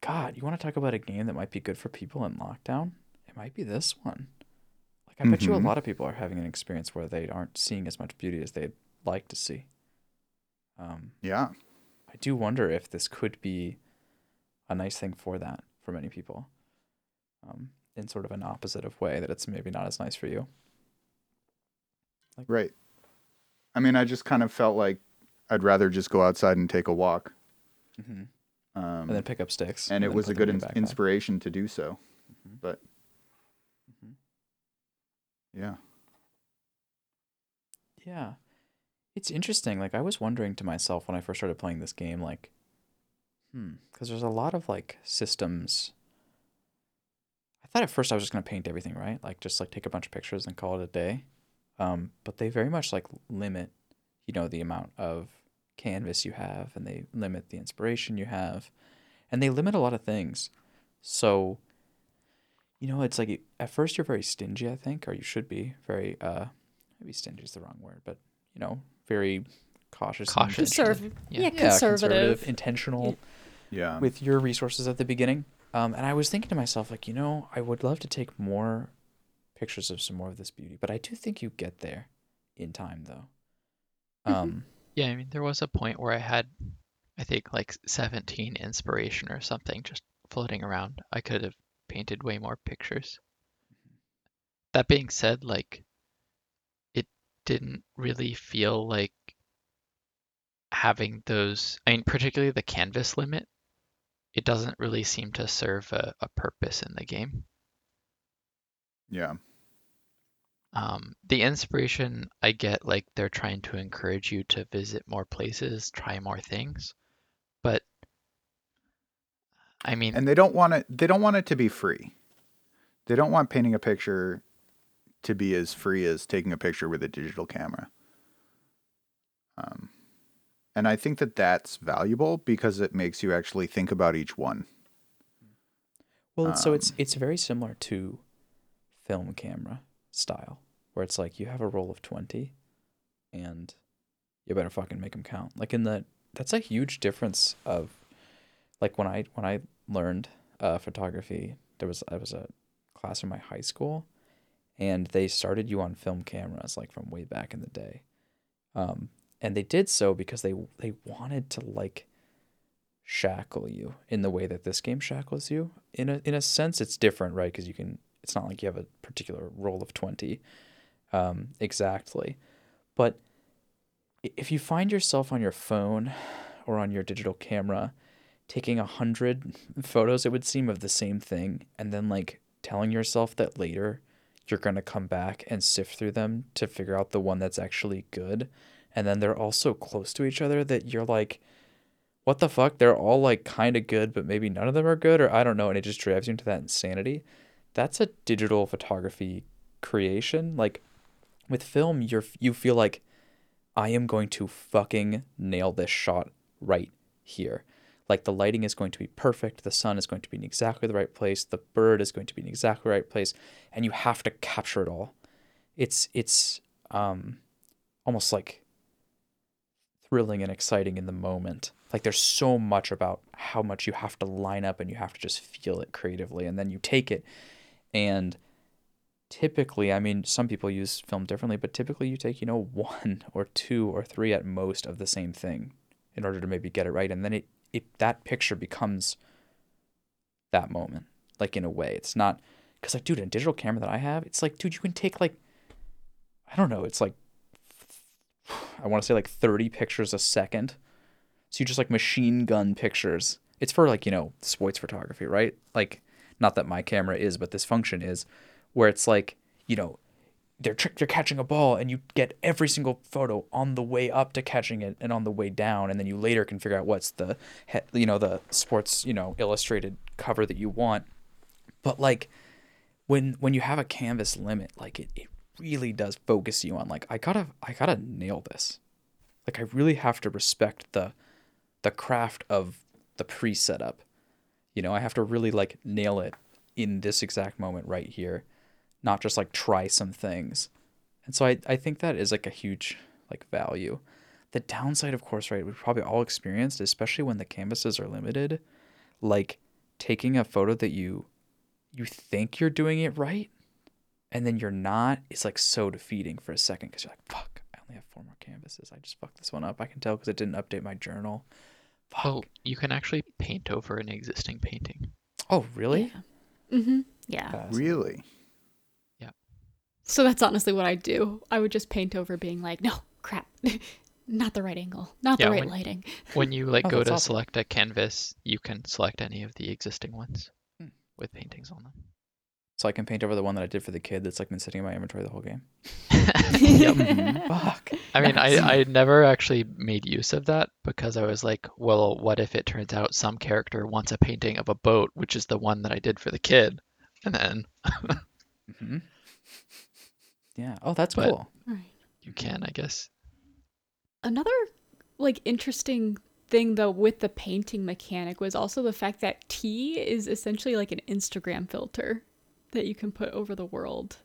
Speaker 2: God, you want to talk about a game that might be good for people in lockdown? It might be this one. Like, I bet you a
Speaker 5: Mhm.
Speaker 2: lot of people are having an experience where they aren't seeing as much beauty as they'd like to see. Um,
Speaker 5: Yeah.
Speaker 2: I do wonder if this could be a nice thing for that for many people, um, in sort of an opposite of way that it's maybe not as nice for you.
Speaker 5: Right. I mean, I just kind of felt like I'd rather just go outside and take a walk.
Speaker 2: Mm-hmm.
Speaker 5: Um,
Speaker 2: And then pick up sticks.
Speaker 5: and it was a good
Speaker 2: in
Speaker 5: ins- inspiration to do so.
Speaker 2: Mhm.
Speaker 5: But
Speaker 2: Mhm.
Speaker 5: yeah,
Speaker 2: Yeah. It's interesting. Like I was wondering to myself when I first started playing this game, like, hmm, because there's a lot of like systems. I thought at first I was just gonna paint everything, right? Like just like take a bunch of pictures and call it a day. Um, but they very much like limit, you know, the amount of canvas you have, and they limit the inspiration you have, and they limit a lot of things. So, you know, it's like at first you're very stingy, I think, or you should be very uh maybe stingy is the wrong word, but you know, very cautious,
Speaker 3: Cautious.
Speaker 2: intentional.
Speaker 1: Conserv-
Speaker 3: Yeah.
Speaker 1: yeah,
Speaker 2: Yeah,
Speaker 1: conservative.
Speaker 2: intentional
Speaker 5: yeah,
Speaker 2: with your resources at the beginning. Um, and I was thinking to myself, like, you know, I would love to take more pictures of some more of this beauty, but I do think you get there in time, though. Um,
Speaker 3: Yeah, I mean, there was a point where I had, I think, like 17 inspiration or something just floating around. I could have painted way more pictures. That being said, like, it didn't really feel like having those, I mean, particularly the canvas limit, it doesn't really seem to serve a, a purpose in the game.
Speaker 5: yeah,
Speaker 3: Um, the inspiration I get, like they're trying to encourage you to visit more places, try more things, but I mean,
Speaker 5: and they don't want it. They don't want it to be free. They don't want painting a picture to be as free as taking a picture with a digital camera. Um, and I think that that's valuable because it makes you actually think about each one.
Speaker 2: well, it's, so it's
Speaker 5: Um,
Speaker 2: it's very similar to film camera style, where it's like you have a roll of twenty, and you better fucking make them count. Like in the that's a huge difference of like when I when I learned uh, photography, there was I was a class in my high school, and they started you on film cameras like from way back in the day, um, and they did so because they they wanted to like shackle you in the way that this game shackles you. In a in a sense, it's different, right? Because you can. It's not like you have a particular roll of twenty, um, exactly, but if you find yourself on your phone or on your digital camera taking a hundred photos, it would seem of the same thing, and then like telling yourself that later you're gonna come back and sift through them to figure out the one that's actually good, and then they're all so close to each other that you're like, what the fuck? They're all like kind of good, but maybe none of them are good, or I don't know, and it just drives you into that insanity. That's a digital photography creation. Like with film, you're you feel like I am going to fucking nail this shot right here. Like the lighting is going to be perfect, the sun is going to be in exactly the right place, the bird is going to be in exactly the right place, and you have to capture it all. It's it's um almost like thrilling and exciting in the moment. Like there's so much about how much you have to line up and you have to just feel it creatively and then you take it and typically, I mean, some people use film differently, but typically you take, you know, (laughs) one or two or three at most of the same thing in order to maybe get it right. And then it, it that picture becomes that moment, like in a way. It's not, because, like, dude, a digital camera that I have, it's like, dude, you can take, like, I don't know, it's like, I want to say like 30 pictures a second. So you just like machine gun pictures. It's for like, you know, sports photography, right? Like, not that my camera is, but this function is where it's like you know they're tr- they're catching a ball and you get every single photo on the way up to catching it and on the way down. And then you later can figure out what's the he- you know the sports you know illustrated cover that you want. But like when when you have a canvas limit like it, it really does focus you on like i gotta i gotta nail this. Like i really have to respect the the craft of the pre-setup you know i have to really like nail it in this exact moment right here not just like try some things. And so I, I think that is like a huge like value. The downside, of course, right, we've probably all experienced, especially when the canvases are limited, like taking a photo that you you think you're doing it right and then you're not It's like so defeating for a second because you're like, fuck, I only have four more canvases. I just fucked this one up. I can tell because it didn't update my journal. Fuck.
Speaker 3: Oh, you can actually paint over an existing painting.
Speaker 2: Oh, really?
Speaker 1: Yeah. Mm-hmm. Yeah.
Speaker 2: Fast.
Speaker 5: Really?
Speaker 1: So that's honestly what I do. I would just paint over being like, no, crap. (laughs) not the right angle. Not
Speaker 3: Yeah,
Speaker 1: the right
Speaker 3: when-
Speaker 1: lighting. (laughs)
Speaker 3: When you like
Speaker 2: Oh,
Speaker 3: go to
Speaker 2: awesome.
Speaker 3: select a canvas, you can select any of the existing ones
Speaker 2: Hmm.
Speaker 3: with paintings on them.
Speaker 2: So I can paint over the one that I did for the kid that's like been sitting in my inventory the whole game. (laughs)
Speaker 3: Yep. (laughs)
Speaker 2: Fuck.
Speaker 3: I mean, I, I never actually made use of that because I was like, well, what if it turns out some character wants a painting of a boat, which is the one that I did for the kid? And then
Speaker 2: hmm Yeah. Oh, that's
Speaker 3: But-
Speaker 2: cool.
Speaker 1: Right.
Speaker 3: you can, I guess.
Speaker 1: Another like interesting thing though with the painting mechanic was also the fact that tea is essentially like an Instagram filter that you can put over the world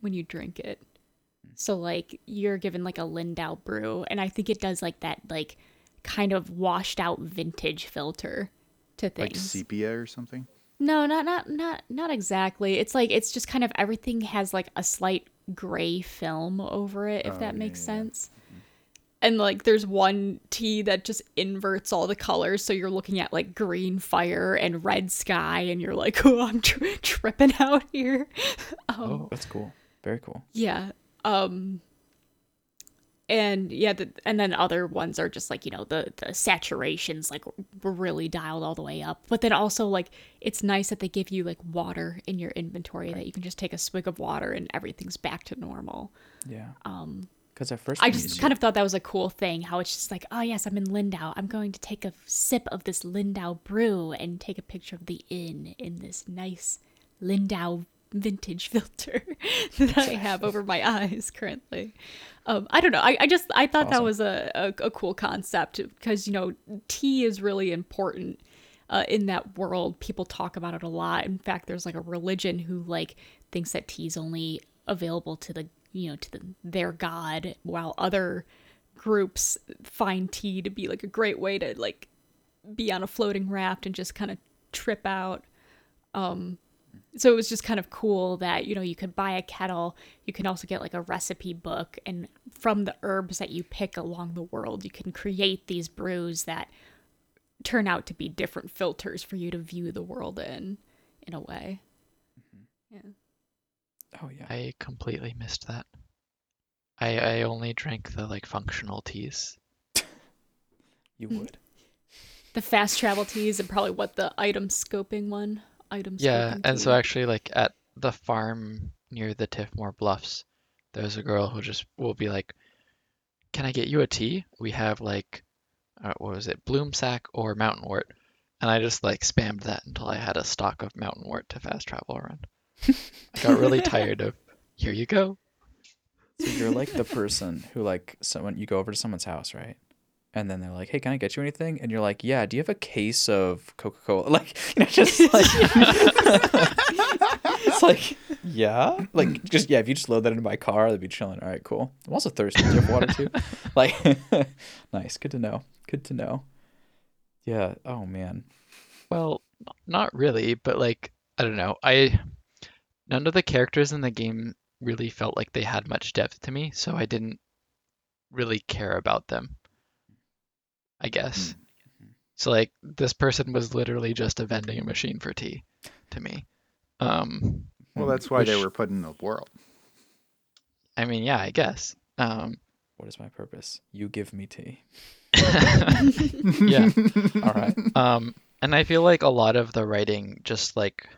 Speaker 1: when you drink it. Mm. So like you're given like a Lyndow brew and I think it does like that like kind of washed out vintage filter to things.
Speaker 5: Like sepia or something?
Speaker 1: No, not not not not exactly. It's like it's just kind of everything has like a slight gray film over it, if
Speaker 5: Oh,
Speaker 1: that
Speaker 5: yeah,
Speaker 1: makes
Speaker 5: yeah, yeah.
Speaker 1: sense. And like there's one tea that just inverts all the colors, so you're looking at like green fire and red sky, and you're like, "Oh, I'm tri- (laughs) tripping out here." (laughs) um,
Speaker 2: Oh, that's cool. Very cool.
Speaker 1: yeah. Um and yeah, the, and then other ones are just like, you know, the the saturations like were really dialed all the way up. But then also like it's nice that they give you like water in your inventory that you can just take a swig of water and everything's back to normal.
Speaker 2: Yeah.
Speaker 1: Um
Speaker 2: Because at first
Speaker 1: I just kind of thought that was a cool thing how it's just like, oh yes, I'm in Lyndow. I'm going to take a sip of this Lyndow brew and take a picture of the inn in this nice Lyndow vintage (laughs) filter (laughs) that I have over my eyes currently. Um, I don't know. I, I just I thought that was a, a, a cool concept because you know tea is really important uh, in that world. People talk about it a lot. In fact, there's like a religion who like thinks that tea is only available to the you know to the, their god, while other groups find tea to be like a great way to like be on a floating raft and just kind of trip out. Um, so it was just kind of cool that you know you could buy a kettle you can also get like a recipe book and from the herbs that you pick along the world you can create these brews that turn out to be different filters for you to view the world in in a way
Speaker 2: Oh yeah.
Speaker 3: I completely missed that. I I only drank the like functional teas. (laughs)
Speaker 2: You would.
Speaker 1: the fast travel teas and probably what the item scoping one item
Speaker 3: Yeah,
Speaker 1: scoping
Speaker 3: and so actually like at the farm near the Tiefmore Bluffs, there's a girl who just will be like, "Can I get you a tea? We have like, uh, what was it, bloom sack or mountain wort?" And I just like spammed that until I had a stock of mountain wort to fast travel around. I got really tired of, "Here you go."
Speaker 2: So you're like the person who like someone you go over to someone's house, right? And then they're like, "Hey, can I get you anything?" And you're like, "Yeah, do you have a case of Coca-Cola?" (laughs) Like, you know, just (laughs) like (laughs) It's like, "Yeah." Like just yeah, if you just load that into my car, that'd be chilling. All right, cool. I'm also thirsty. Do you have water too? Like nice. Good to know. Good to know. Yeah. Oh man.
Speaker 3: Well, not really, but like I don't know. I none of the characters in the game really felt like they had much depth to me, so I didn't really care about them. I guess. So like this person was literally just a vending machine for tea to me. Um
Speaker 5: Well, that's why they were put in the world.
Speaker 3: I mean, yeah, I guess. Um
Speaker 2: What is my purpose? You give me tea. (laughs) (laughs)
Speaker 3: yeah. (laughs)
Speaker 2: All right.
Speaker 3: Um, and I feel like a lot of the writing just like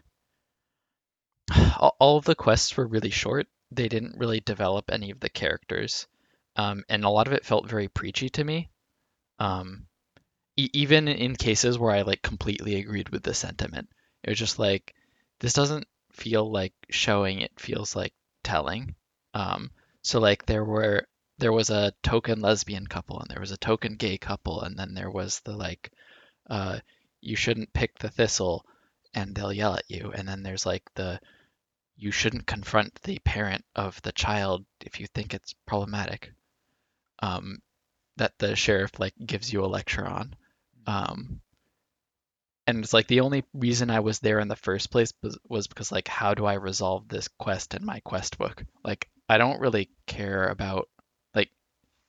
Speaker 3: all, of the quests were really short. They didn't really develop any of the characters. Um, and a lot of it felt very preachy to me. Um, e- even in cases where I like completely agreed with the sentiment, it was just like this doesn't feel like showing, it feels like telling. Um, so like there were there was a token lesbian couple and there was a token gay couple and then there was the like uh you shouldn't pick the thistle and they'll yell at you and then there's like the you shouldn't confront the parent of the child if you think it's problematic um that the sheriff like gives you a lecture on. Um and it's like the only reason I was there in the first place was, was because like how do I resolve this quest in my quest book? Like I don't really care about like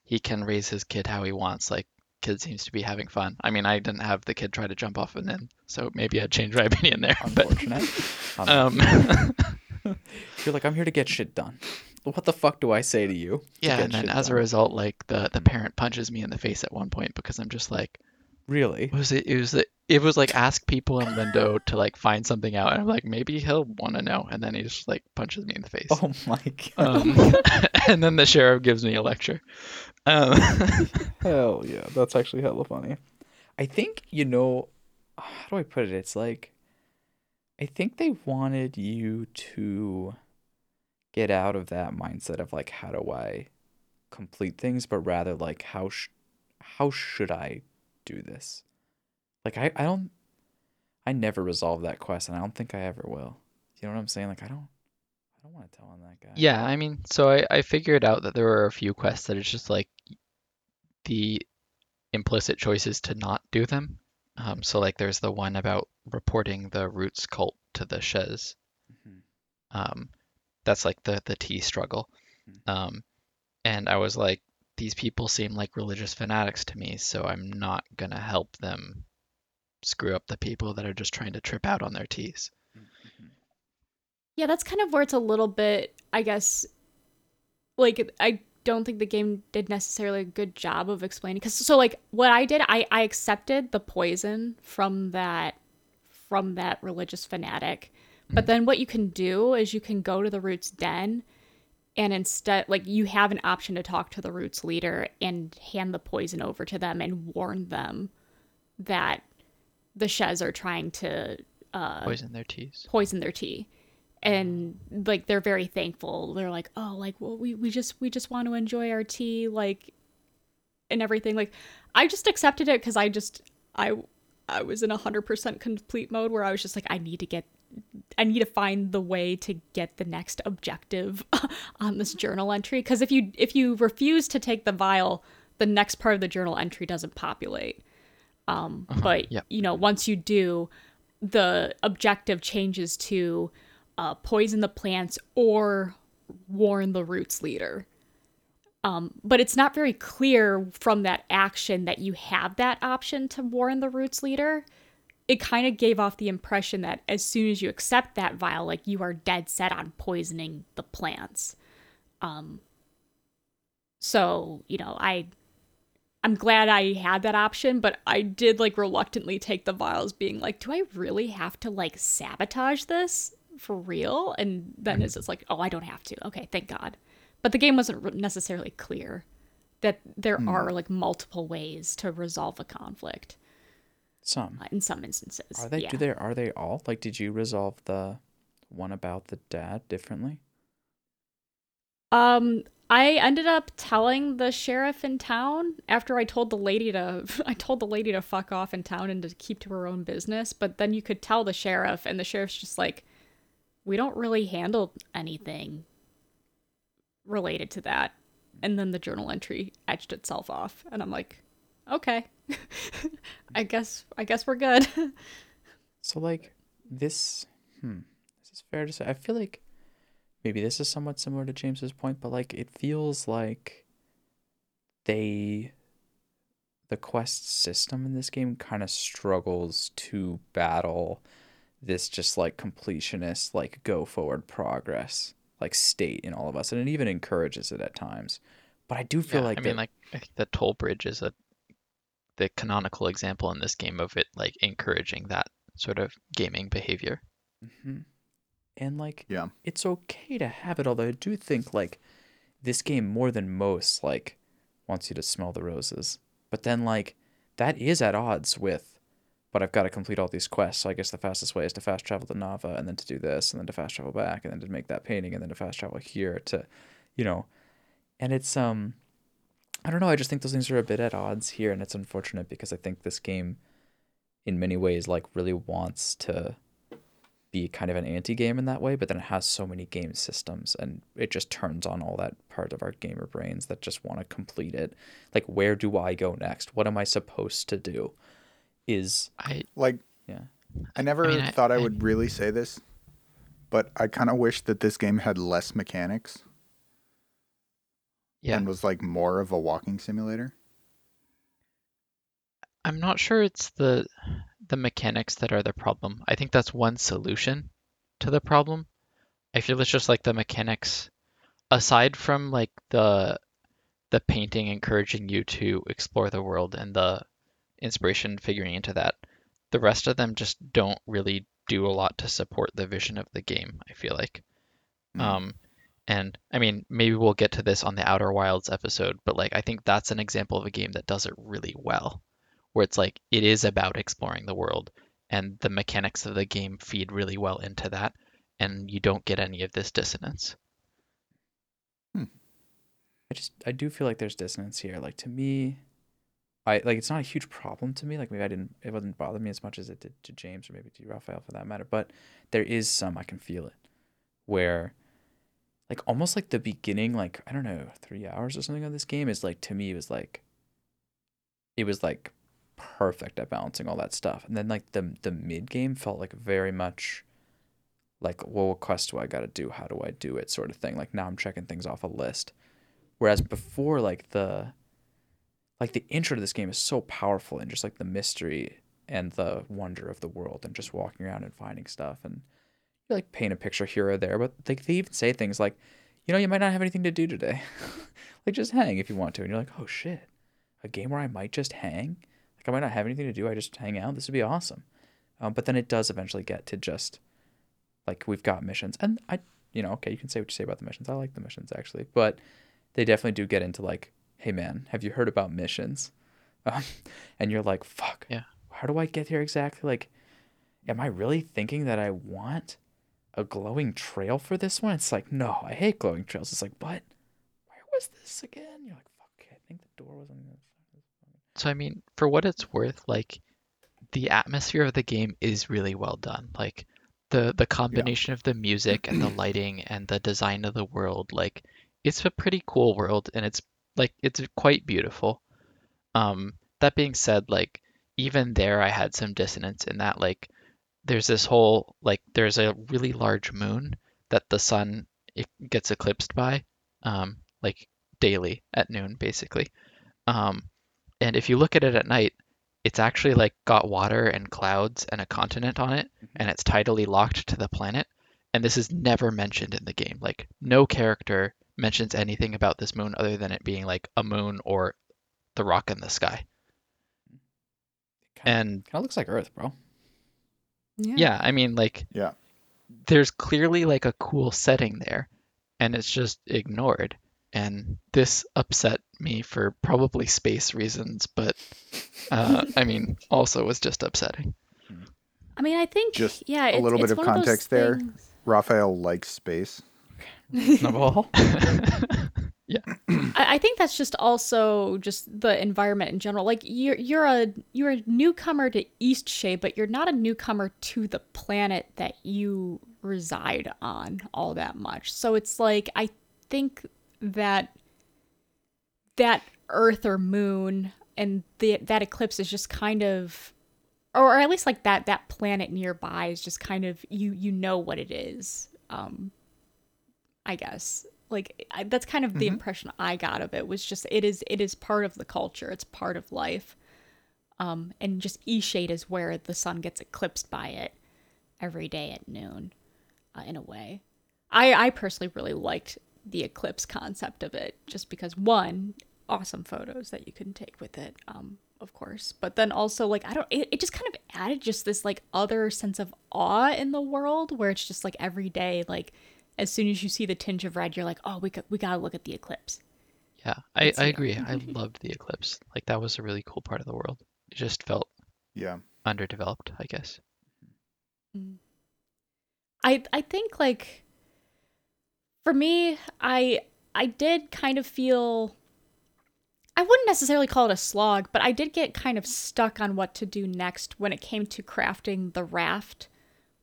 Speaker 3: he can raise his kid how he wants like kid seems to be having fun. I mean I didn't have the kid try to jump off and then, so maybe I'd change my (laughs) opinion there but
Speaker 2: Unfortunate. (laughs)
Speaker 3: um (laughs) (laughs)
Speaker 2: You're like, I'm here to get shit done. What the fuck do I say to you? to
Speaker 3: yeah
Speaker 2: get
Speaker 3: and then
Speaker 2: shit
Speaker 3: as a
Speaker 2: done?
Speaker 3: result like the the parent punches me in the face at one point because I'm just like
Speaker 2: really?
Speaker 3: was it it was the, it was like ask people in Lyndow to like find something out and I'm like maybe he'll want to know and then he just like punches me in the face
Speaker 2: Oh my god.
Speaker 3: um, (laughs) and then the sheriff gives me a lecture um, (laughs)
Speaker 2: Hell yeah, that's actually hella funny. I think you know, how do I put it? It's like, I think they wanted you to get out of that mindset of like, how do I complete things, but rather like, how sh- how should I do this? Like, I I don't, I never resolve that quest, and I don't think I ever will. You know what I'm saying? Like, I don't, I don't want to tell on that guy.
Speaker 3: Yeah, I mean, so I, I figured out that there were a few quests that it's just like the implicit choices to not do them. Um, so like there's the one about reporting the Roots cult to the Shez.
Speaker 2: Mhm.
Speaker 3: Um, that's like the the T struggle. Um, and I was like, these people seem like religious fanatics to me, so I'm not gonna help them screw up the people that are just trying to trip out on their teas.
Speaker 1: Yeah, that's kind of where it's a little bit, I guess, like I don't think the game did necessarily a good job of explaining cuz so like what I did, I I accepted the poison from that from that religious fanatic. But then what you can do is you can go to the Roots den and instead like you have an option to talk to the Roots leader and hand the poison over to them and warn them that the shes are trying to uh
Speaker 3: Poison their teas.
Speaker 1: poison their tea and like they're very thankful they're like oh like well we, we just we just want to enjoy our tea like and everything like i just accepted it because i just i i was in a 100% complete mode where i was just like i need to get i need to find the way to get the next objective (laughs) on this journal entry because if you if you refuse to take the vial the next part of the journal entry doesn't populate. Um,
Speaker 3: Uh-huh,
Speaker 1: But
Speaker 3: yep.
Speaker 1: you know, once you do, the objective changes to uh, poison the plants or warn the roots leader. Um, but it's not very clear from that action that you have that option to warn the roots leader. It kind of gave off the impression that as soon as you accept that vial, like you are dead set on poisoning the plants. Um, so you know, I I'm glad I had that option, but I did like reluctantly take the vials, being like, do I really have to like sabotage this for real? And then it's just like, oh, I don't have to. Okay, thank God. But the game wasn't necessarily clear that there are like multiple ways to resolve a conflict
Speaker 2: Some.
Speaker 1: uh, in some instances.
Speaker 2: Are they?
Speaker 1: Yeah.
Speaker 2: Do they? Are they all? Like, did you resolve the one about the dad differently?
Speaker 1: Um, I ended up telling the sheriff in town after I told the lady to (laughs) I told the lady to fuck off in town and to keep to her own business, but then you could tell the sheriff and the sheriff's just like we don't really handle anything related to that. And then the journal entry etched itself off and I'm like, okay. (laughs) I guess I guess we're good. (laughs)
Speaker 2: So like this, hmm, this is fair to say. I feel like maybe this is somewhat similar to James's point, but like it feels like they, the quest system in this game kind of struggles to battle this just like completionist, like go forward progress, like state in all of us, and it even encourages it at times. But I do feel
Speaker 3: Yeah,
Speaker 2: like
Speaker 3: I mean, like I think the toll bridge is a the canonical example in this game of it like encouraging that sort of gaming behavior.
Speaker 2: Mm-hmm. And like,
Speaker 5: Yeah.
Speaker 2: it's okay to have it. Although I do think like this game more than most like wants you to smell the roses. But then like that is at odds with. But I've got to complete all these quests. So I guess the fastest way is to fast travel to Nava and then to do this and then to fast travel back and then to make that painting and then to fast travel here to, you know, and it's um, I don't know. I just think those things are a bit at odds here, and it's unfortunate because I think this game, in many ways, like really wants to be kind of an anti-game in that way, but then it has so many game systems and it just turns on all that part of our gamer brains that just want to complete it. Like where do I go next? What am I supposed to do? Is
Speaker 3: I
Speaker 5: Like
Speaker 2: yeah.
Speaker 5: I never
Speaker 3: mean,
Speaker 5: thought I
Speaker 3: I-
Speaker 5: would really say this, but I kind of wish that this game had less mechanics
Speaker 3: yeah,
Speaker 5: and was like more of a walking simulator.
Speaker 3: I'm not sure it's the the mechanics that are the problem. I think that's one solution to the problem. I feel it's just like the mechanics aside from like the the painting encouraging you to explore the world and the inspiration figuring into that. The rest of them just don't really do a lot to support the vision of the game, I feel like.
Speaker 5: Mm.
Speaker 3: Um, and I mean, maybe we'll get to this on the Outer Wilds episode, but like I think that's an example of a game that does it really well, where it's like it is about exploring the world, and the mechanics of the game feed really well into that, and you don't get any of this dissonance. Hmm.
Speaker 2: I just I do feel like there's dissonance here. Like to me, I like it's not a huge problem to me. Like maybe I didn't it wasn't bother me as much as it did to James or maybe to Raphael for that matter. But there is some I can feel it where like almost like the beginning, like I don't know, three hours or something of this game is like to me it was like it was like perfect at balancing all that stuff. And then like the the mid game felt like very much like well what quest do I gotta do? How do I do it? sort of thing. Like now I'm checking things off a list. Whereas before, like the like the intro to this game is so powerful and just like the mystery and the wonder of the world and just walking around and finding stuff and you like paint a picture here or there, but like they even say things like, you know, you might not have anything to do today. (laughs) like just hang if you want to. And you're like, oh shit. A game where I might just hang? Like I might not have anything to do, I just hang out. This would be awesome. Um, but then it does eventually get to just like we've got missions. And I you know, okay, you can say what you say about the missions. I like the missions actually. But they definitely do get into like, hey man, have you heard about missions? (laughs) Um, and you're like, fuck.
Speaker 3: Yeah.
Speaker 2: How do I get here exactly? Like, am I really thinking that I want a glowing trail for this one? It's like, no, I hate glowing trails. It's like, but where was this again? You're like, fuck, I think the door was on the.
Speaker 3: So I mean, for what it's worth, like the atmosphere of the game is really well done. Like the the combination of the music and the lighting and the design of the world, like it's a pretty cool world and it's like it's quite beautiful. Um, that being said, like even there, I had some dissonance in that like there's this whole like there's a really large moon that the sun it gets eclipsed by, um, like daily at noon basically. Um, and if you look at it at night, it's actually like got water and clouds and a continent on it, and it's tidally locked to the planet. And this is never mentioned in the game. Like no character mentions anything about this moon other than it being like a moon or the rock in the sky. And
Speaker 2: kind of looks like Earth, bro.
Speaker 3: yeah, I mean like
Speaker 5: Yeah.
Speaker 3: there's clearly like a cool setting there and it's just ignored. And this upset me for probably space reasons, but uh, (laughs) I mean, also was just upsetting.
Speaker 1: I mean, I think
Speaker 5: Just
Speaker 1: yeah,
Speaker 5: a
Speaker 1: it's,
Speaker 5: little bit
Speaker 1: it's
Speaker 5: of
Speaker 1: one those
Speaker 5: context there.
Speaker 1: things-
Speaker 5: Raphael likes space.
Speaker 2: Of all. (laughs)
Speaker 1: I, I think that's just also just the environment in general. Like you're you're a you're a newcomer to Eastshade, but you're not a newcomer to the planet that you reside on all that much. So it's like I think that that Earth or Moon and the that eclipse is just kind of or at least like that that planet nearby is just kind of you you know what it is. Um I guess. Like I, that's kind of the impression I got of it was just it is it is part of the culture. It's part of life. Um, and just E shade is where the sun gets eclipsed by it every day at noon, uh, in a way. I I personally really liked the eclipse concept of it, just because one, awesome photos that you can take with it, um, of course, but then also like I don't, it, it just kind of added just this like other sense of awe in the world where it's just like every day like as soon as you see the tinge of red, you're like, oh, we got, we gotta look at the eclipse.
Speaker 3: Yeah, I, I agree. I (laughs) loved the eclipse. Like that was a really cool part of the world. It just felt
Speaker 5: Yeah.
Speaker 3: underdeveloped, I guess. Mm-hmm. Mm-hmm.
Speaker 1: I I think like for me, I I did kind of feel I wouldn't necessarily call it a slog, but I did get kind of stuck on what to do next when it came to crafting the raft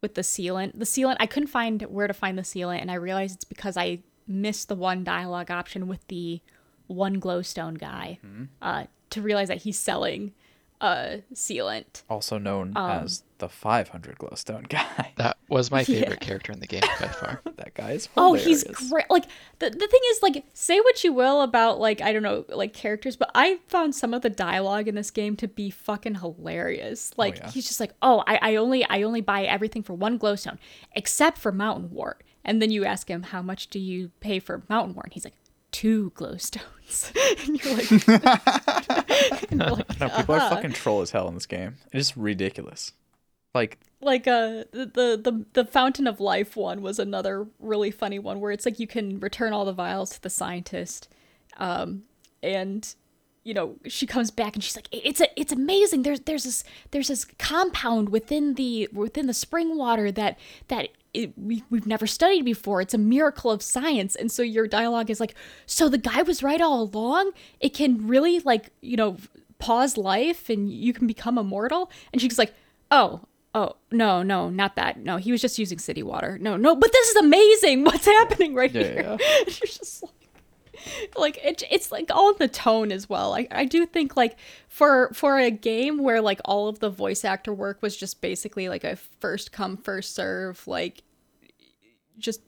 Speaker 1: with the sealant. The sealant, I couldn't find where to find the sealant, and I realized it's because I missed the one dialogue option with the one glowstone guy uh, to realize that he's selling uh, sealant.
Speaker 2: Also known
Speaker 1: Um,
Speaker 2: as the 500 glowstone guy. (laughs)
Speaker 3: That was my (laughs)
Speaker 1: Yeah.
Speaker 3: favorite character in the game by far. (laughs)
Speaker 2: that guy is
Speaker 1: Oh, he's great. Like the the thing is, like, say what you will about like I don't know, like characters, but I found some of the dialogue in this game to be fucking hilarious. Like
Speaker 2: yeah.
Speaker 1: he's just like, oh, I, I only I only buy everything for one glowstone, except for Mountain Wart. And then you ask him how much do you pay for Mountain Wart, and he's like, two glowstones. (laughs) and you're like, (laughs) and you're like,
Speaker 2: No, people are
Speaker 1: "Uh-huh."
Speaker 2: fucking troll as hell in this game. It's ridiculous. Like,
Speaker 1: like uh the, the the the fountain of life one was another really funny one where it's like you can return all the vials to the scientist um and you know she comes back and she's like it's a it's amazing there's there's this there's this compound within the within the spring water that that it, we, we've never studied before. It's a miracle of science. And so your dialogue is like so the guy was right all along. It can really like you know pause life and you can become immortal. And she's like oh oh no no not that. No he was just using city water. No no but this is amazing. (laughs) What's happening right
Speaker 2: Yeah,
Speaker 1: here?
Speaker 2: yeah. (laughs)
Speaker 1: You're just like like it, it's like all in the tone as well I, I do think like for for a game where like all of the voice actor work was just basically like a first come first serve like just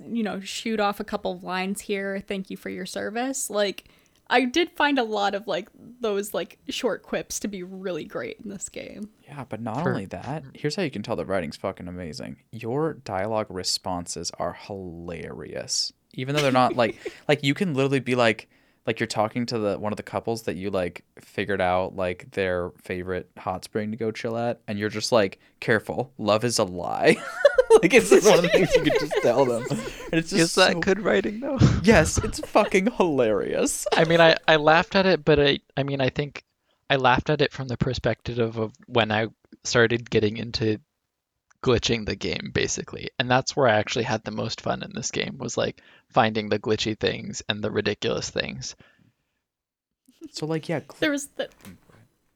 Speaker 1: you know shoot off a couple of lines here thank you for your service like i did find a lot of like those like short quips to be really great in this game
Speaker 2: yeah, but not
Speaker 3: For-
Speaker 2: only that, here's how you can tell the writing's fucking amazing. Your dialogue responses are hilarious. Even though they're not like (laughs) like you can literally be like like you're talking to the one of the couples that you like figured out like their favorite hot spring to go chill at and you're just like careful. Love is a lie. (laughs) Like it's just one of the things you could just tell them. And it's just
Speaker 3: Is that
Speaker 2: so-
Speaker 3: good writing though? (laughs)
Speaker 2: yes it's fucking hilarious.
Speaker 3: I mean, I, I laughed at it, but I I mean, I think I laughed at it from the perspective of, of when I started getting into glitching the game, basically, and that's where I actually had the most fun in this game was like finding the glitchy things and the ridiculous things.
Speaker 2: so like yeah cl-
Speaker 1: there was the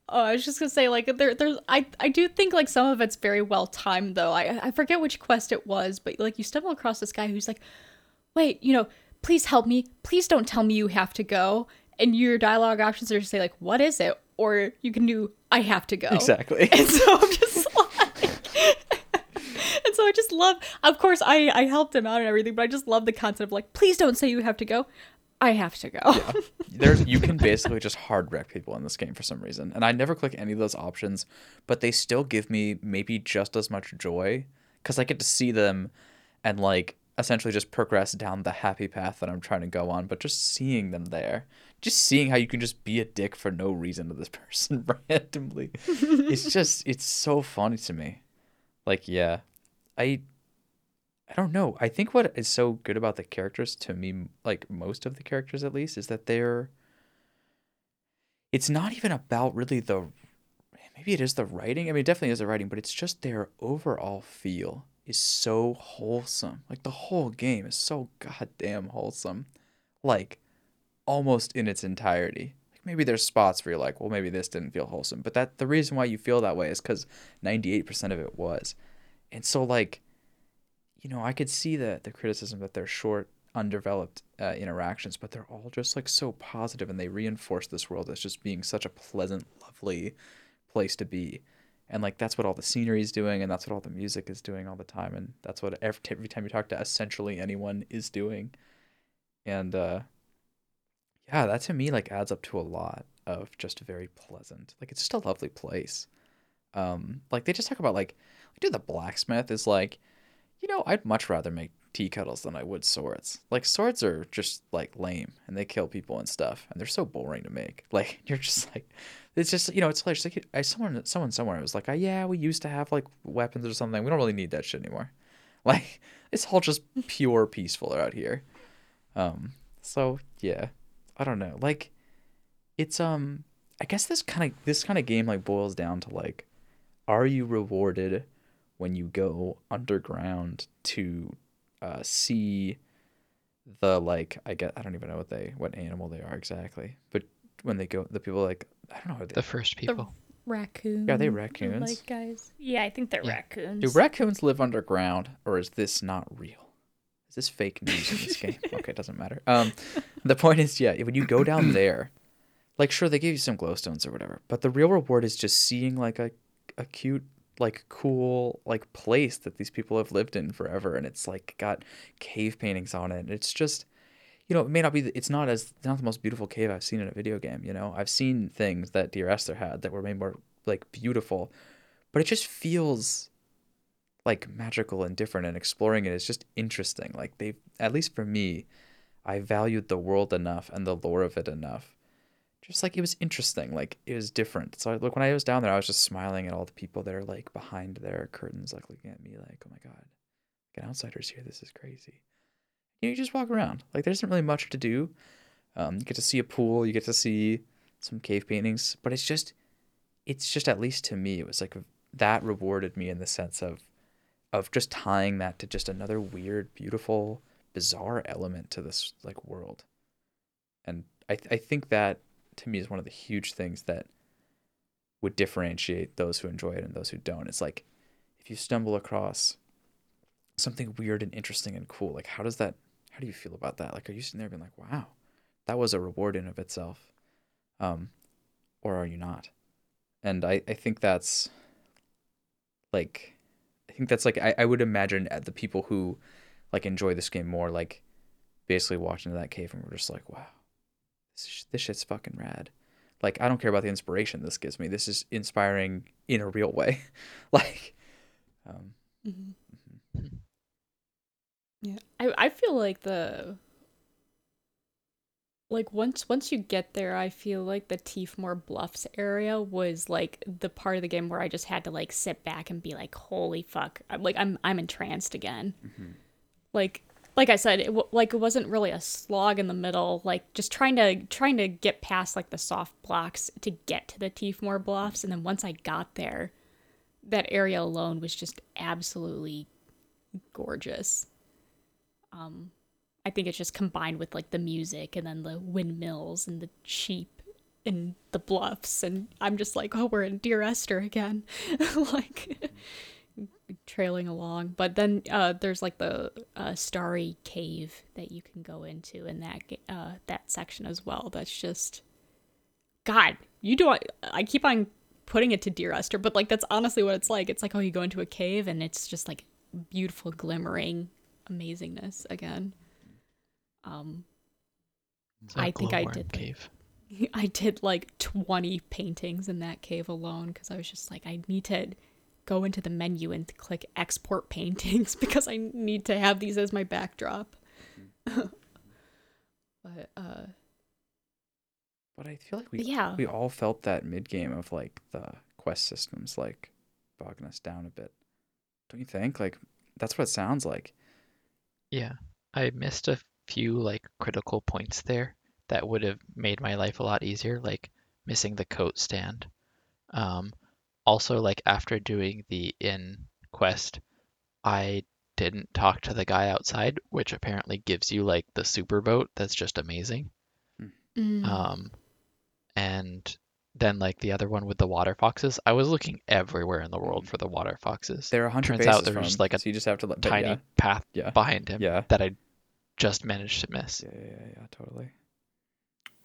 Speaker 1: oh i was just gonna say like there there's i i do think like some of it's very well timed though i i forget which quest it was but like you stumble across this guy who's like wait you know please help me please don't tell me you have to go and your dialogue options are to say like, "What is it?" or you can do, "I have to go."
Speaker 2: Exactly. (laughs)
Speaker 1: And so I'm just like, and so I just love. Of course, I I helped him out and everything, but I just love the concept of like, please don't say you have to go. I have to go. (laughs)
Speaker 2: There's you can basically just hard wreck people in this game for some reason. And I never click any of those options, but they still give me maybe just as much joy cuz I get to see them and like essentially just progress down the happy path that I'm trying to go on, but just seeing them there, just seeing how you can just be a dick for no reason to this (laughs) person randomly. it's just it's so funny to me. Like yeah, I I don't know. I think what is so good about the characters to me, like most of the characters at least, is that they're. It's not even about really the. Maybe it is the writing. I mean, it definitely is the writing, but it's just their overall feel is so wholesome. Like the whole game is so goddamn wholesome. Like almost in its entirety. Like maybe there's spots where you're like, well, maybe this didn't feel wholesome, but that the reason why you feel that way is because 98% of it was. And so like you know, I could see the the criticism that they're short, undeveloped uh, interactions, but they're all just like so positive, and they reinforce this world as just being such a pleasant, lovely place to be, and like that's what all the scenery is doing, and that's what all the music is doing all the time, and that's what every, every time you talk to essentially anyone is doing, and uh, yeah, that to me like adds up to a lot of just very pleasant, like it's just a lovely place. Um, like they just talk about like, dude, the blacksmith is like you know, I'd much rather make tea kettles than I would swords. Like swords are just like lame and they kill people and stuff, and they're so boring to make. (laughs) Like you're just like, it's just you know, it's hilarious. Like I someone someone somewhere was like, oh, yeah, we used to have like weapons or something. We don't really need that shit anymore. (laughs) Like it's all just pure peaceful out here. Um. So yeah, I don't know. Like, it's um. I guess this kind of this kind of game like boils down to like, are you rewarded when you go underground to uh, see the like I get I don't even know what they what animal they are exactly, but when they go the people like I don't know
Speaker 3: The first people.
Speaker 1: Raccoons.
Speaker 2: Yeah, they raccoons.
Speaker 1: Like guys. Yeah, I think they're
Speaker 3: Yeah.
Speaker 1: raccoons.
Speaker 2: do raccoons live underground or is this not real? Is this fake news in this game? (laughs) Okay, it doesn't matter. Um, the point is, yeah, when you go down (coughs) there, like sure they give you some glowstones or whatever, but the real reward is just seeing like a a cute like cool like place that these people have lived in forever and it's like got cave paintings on it. It's just you know it may not be it's not as not the most beautiful cave i've seen in a video game you know? I've seen things that dear esther had that were made more like beautiful but it just feels like magical and different and exploring it is just interesting. Like they at least for me i valued the world enough and the lore of it enough just like it was interesting like it was different. So like when i was down there i was just smiling at all the people that are like behind their curtains like looking at me like oh my god get outsiders here this is crazy. You, know, you just walk around. Like there isn't really much to do. Um, you get to see a pool you get to see some cave paintings but it's just it's just at least to me it was like that rewarded me in the sense of of just tying that to just another weird beautiful bizarre element to this like world. And i, I think that to me is one of the huge things that would differentiate those who enjoy it and those who don't. It's like if you stumble across something weird and interesting and cool, like how does that how do you feel about that? Like are you sitting there being like, wow, that was a reward in of itself? Um, or are you not? And I, I think that's like I think that's like I, I would imagine at the people who like enjoy this game more like basically walked into that cave and were just like, wow, this, sh- this shit's fucking rad. Like, I don't care about the inspiration this gives me. This is inspiring in a real way. (laughs) like, um,
Speaker 1: Mhm. Yeah, I I feel like the like once once you get there, I feel like the Tiefmore Bluffs area was like the part of the game where I just had to like sit back and be like, "Holy fuck!" I'm like I'm I'm entranced again. Like like I said, it w- like it wasn't really a slog in the middle. Like just trying to trying to get past like the soft blocks to get to the Tiefmore Bluffs, and then once I got there, that area alone was just absolutely gorgeous. Um, I think it's just combined with like the music and then the windmills and the sheep and the bluffs, and I'm just like, oh, we're in Dear Esther again, (laughs) like, trailing along. But then uh, there's like the uh, starry cave that you can go into in that uh, that section as well. That's just God. You do. I keep on putting it to Dear Esther, but like that's honestly what it's like. It's like oh, you go into a cave and it's just like beautiful, glimmering amazingness again. Um, I think I did, like-
Speaker 3: Cave. (laughs)
Speaker 1: I did like 20 paintings in that cave alone because I was just like, I need to go into the menu and click export paintings (laughs) because I need to have these as my backdrop. (laughs) but uh,
Speaker 2: But I feel like we
Speaker 1: yeah.
Speaker 2: we all felt that mid game of like the quest systems like bogging us down a bit. Don't you think? Like that's what it sounds like.
Speaker 3: Yeah, I missed a few like critical points there that would have made my life a lot easier, like missing the coat stand. Um, also, like after doing the inn quest, I didn't talk to the guy outside, which apparently gives you like the super boat that's just amazing.
Speaker 1: mm,
Speaker 3: Um, and then like the other one with the water foxes, I was looking everywhere in the world for the water foxes.
Speaker 2: They're a hundred
Speaker 3: Turns out
Speaker 2: paces
Speaker 3: there
Speaker 2: from
Speaker 3: was
Speaker 2: him,
Speaker 3: like a
Speaker 2: so you just have to like
Speaker 3: Tiny
Speaker 2: yeah,
Speaker 3: path
Speaker 2: yeah,
Speaker 3: behind him
Speaker 2: yeah,
Speaker 3: that I just managed to miss.
Speaker 2: yeah, yeah, yeah, yeah, totally.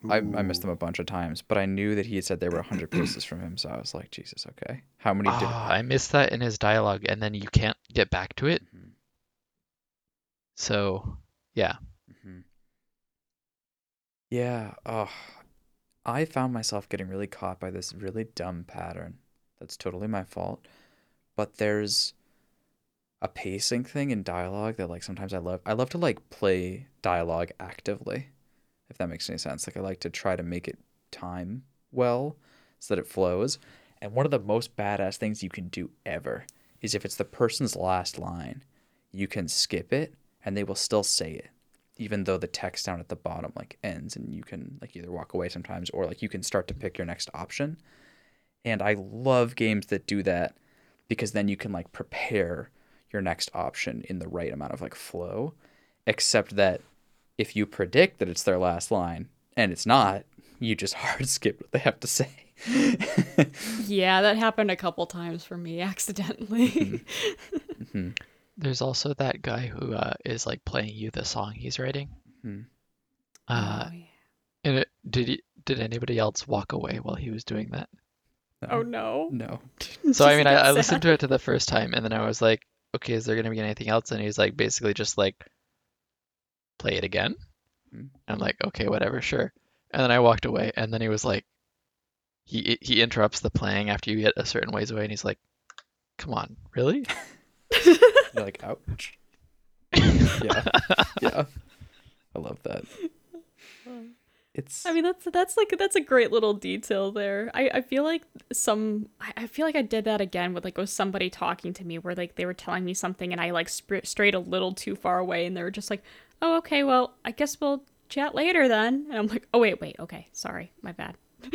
Speaker 2: I, I missed them a bunch of times, but I knew that he had said they were 100 paces from him, so I was like, Jesus, okay. How many did
Speaker 3: Ah, I missed that in his dialogue, and then you can't get back to it.
Speaker 2: Mhm,
Speaker 3: So, yeah.
Speaker 2: Mm-hmm. Yeah, oh, I found myself getting really caught by this really dumb pattern. That's totally my fault. But there's a pacing thing in dialogue that like sometimes I love I love to like play dialogue actively, if that makes any sense. Like I like to try to make it time well so that it flows. And one of the most badass things you can do ever is if it's the person's last line, you can skip it and they will still say it even though the text down at the bottom like ends and you can like either walk away sometimes or like you can start to pick your next option. And I love games that do that because then you can like prepare your next option in the right amount of like flow. Except that if you predict that it's their last line and it's not, you just (laughs) hard skip what they have to say.
Speaker 1: yeah, that happened a couple times for me (laughs) accidentally.
Speaker 2: Mhm.
Speaker 3: There's also that guy who uh, is like playing you the song he's writing.
Speaker 2: Mhm.
Speaker 3: Uh,
Speaker 1: oh, yeah.
Speaker 3: and it, did he, did anybody else walk away while he was doing that?
Speaker 1: oh no.
Speaker 2: No. (laughs)
Speaker 3: So I mean, I, I listened to it to the first time, and then I was like, okay, is there gonna be anything else? And he's like, basically just like, play it again. And I'm mm-hmm. like, okay, whatever, sure. And then I walked away, and then he was like, he he interrupts the playing after you get a certain ways away, and he's like, come on, really? (laughs) (laughs)
Speaker 2: You're like, ouch. (laughs) yeah. Yeah. I love that. Oh. It's
Speaker 1: I mean that's that's like that's a great little detail there. I, I feel like some I, I feel like I did that again with like with somebody talking to me where like they were telling me something and I like sp- strayed a little too far away and they were just like, oh okay, well I guess we'll chat later then. And I'm like, oh wait wait okay sorry my bad. (laughs)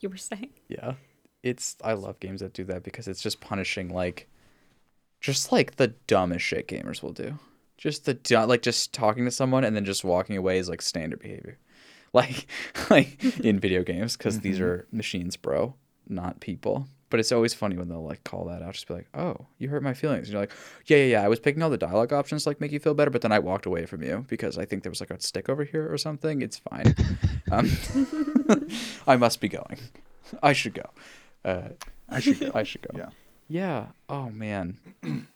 Speaker 1: you were saying
Speaker 2: Yeah. It's I love games that do that because it's just punishing like just like the dumbest shit gamers will do. Just the like just talking to someone and then just walking away is like standard behavior. (laughs) Like like (laughs) in video games cuz these are machines, bro, not people. But it's always funny when they'll like call that out just be like, "Oh, you hurt my feelings." And you're like, "Yeah, yeah, yeah, I was picking all the dialogue options to like make you feel better, but then I walked away from you because I think there was like a stick over here or something. It's fine. (laughs) Um, I must be going. I should go. Uh,
Speaker 5: I should go.
Speaker 2: I should go.
Speaker 5: Yeah.
Speaker 2: Yeah. Oh man. (clears throat)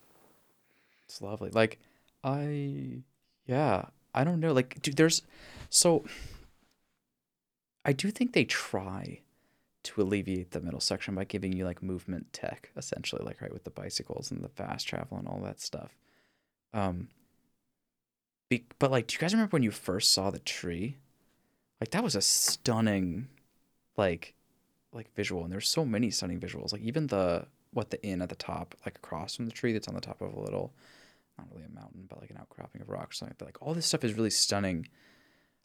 Speaker 2: it's lovely. Like I yeah, I don't know. Like dude, there's so I do think they try to alleviate the middle section by giving you like movement tech essentially like right with the bicycles and the fast travel and all that stuff. Um be, but like do you guys remember when you first saw the tree? Like that was a stunning like like visual and there's so many stunning visuals like even the what the inn at the top like across from the tree that's on the top of a little not really a mountain but like an outcropping of rocks, something like that like all this stuff is really stunning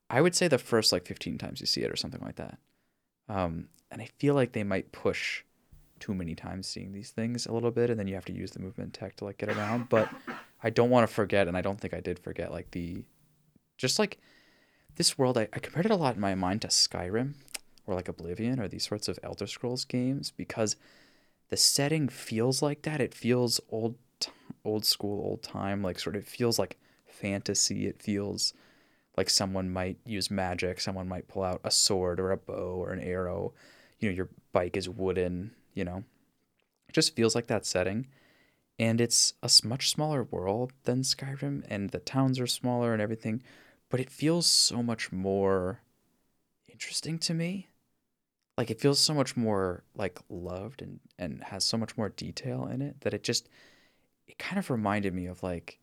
Speaker 2: i would say the first like 15 times you see it or something like that um and i feel like they might push too many times seeing these things a little bit and then you have to use the movement tech to like get around but (laughs) i don't want to forget and i don't think i did forget like the just like this world I, I compared it a lot in my mind to skyrim or like Oblivion or these sorts of Elder Scrolls games because the setting feels like that. It feels old, old school, old time. Like sort of feels like fantasy. It feels like someone might use magic. Someone might pull out a sword or a bow or an arrow. You know, your bike is wooden. You know, it just feels like that setting. And it's a much smaller world than Skyrim, and the towns are smaller and everything, but it feels so much more interesting to me like it feels so much more like loved and and has so much more detail in it that it just it kind of reminded me of like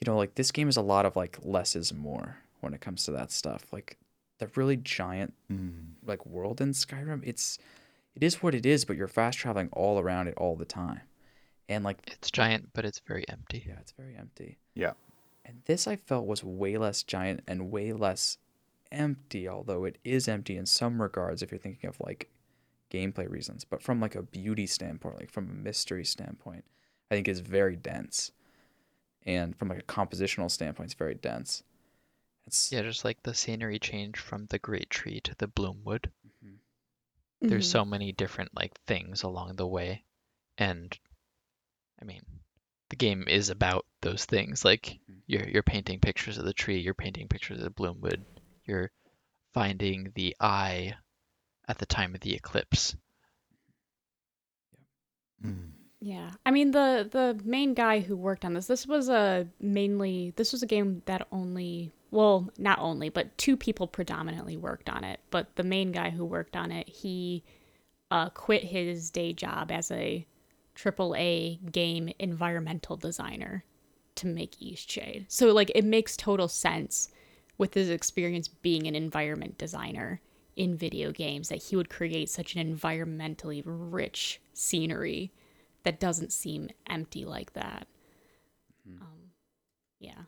Speaker 2: you know like this game is a lot of like less is more when it comes to that stuff like the really giant
Speaker 5: Mm.
Speaker 2: like world in Skyrim it's it is what it is but you're fast traveling all around it all the time and like
Speaker 3: It's giant, but it's very empty.
Speaker 2: yeah it's very empty
Speaker 5: Yeah.
Speaker 2: and this I felt was way less giant and way less empty, although it is empty in some regards if you're thinking of like gameplay reasons. But from like a beauty standpoint, like from a mystery standpoint, I think it's very dense. And from like a compositional standpoint, it's very dense. It's
Speaker 3: Yeah, just like the scenery change from the Great Tree to the Bloomwood.
Speaker 2: Mhm.
Speaker 3: There's
Speaker 1: Mhm.
Speaker 3: so many different like things along the way, and I mean, the game is about those things. Like
Speaker 2: Mhm.
Speaker 3: you're you're painting pictures of the tree, you're painting pictures of the Bloomwood, you're finding the eye at the time of the eclipse.
Speaker 5: Mm.
Speaker 1: Yeah. I mean the the main guy who worked on this, this was a mainly this was a game that only well, not only, but two people predominantly worked on it. But the main guy who worked on it, he uh, quit his day job as a AAA game environmental designer to make Eastshade. So like it makes total sense with his experience being an environment designer in video games that he would create such an environmentally rich scenery that doesn't seem empty like that. Um, yeah.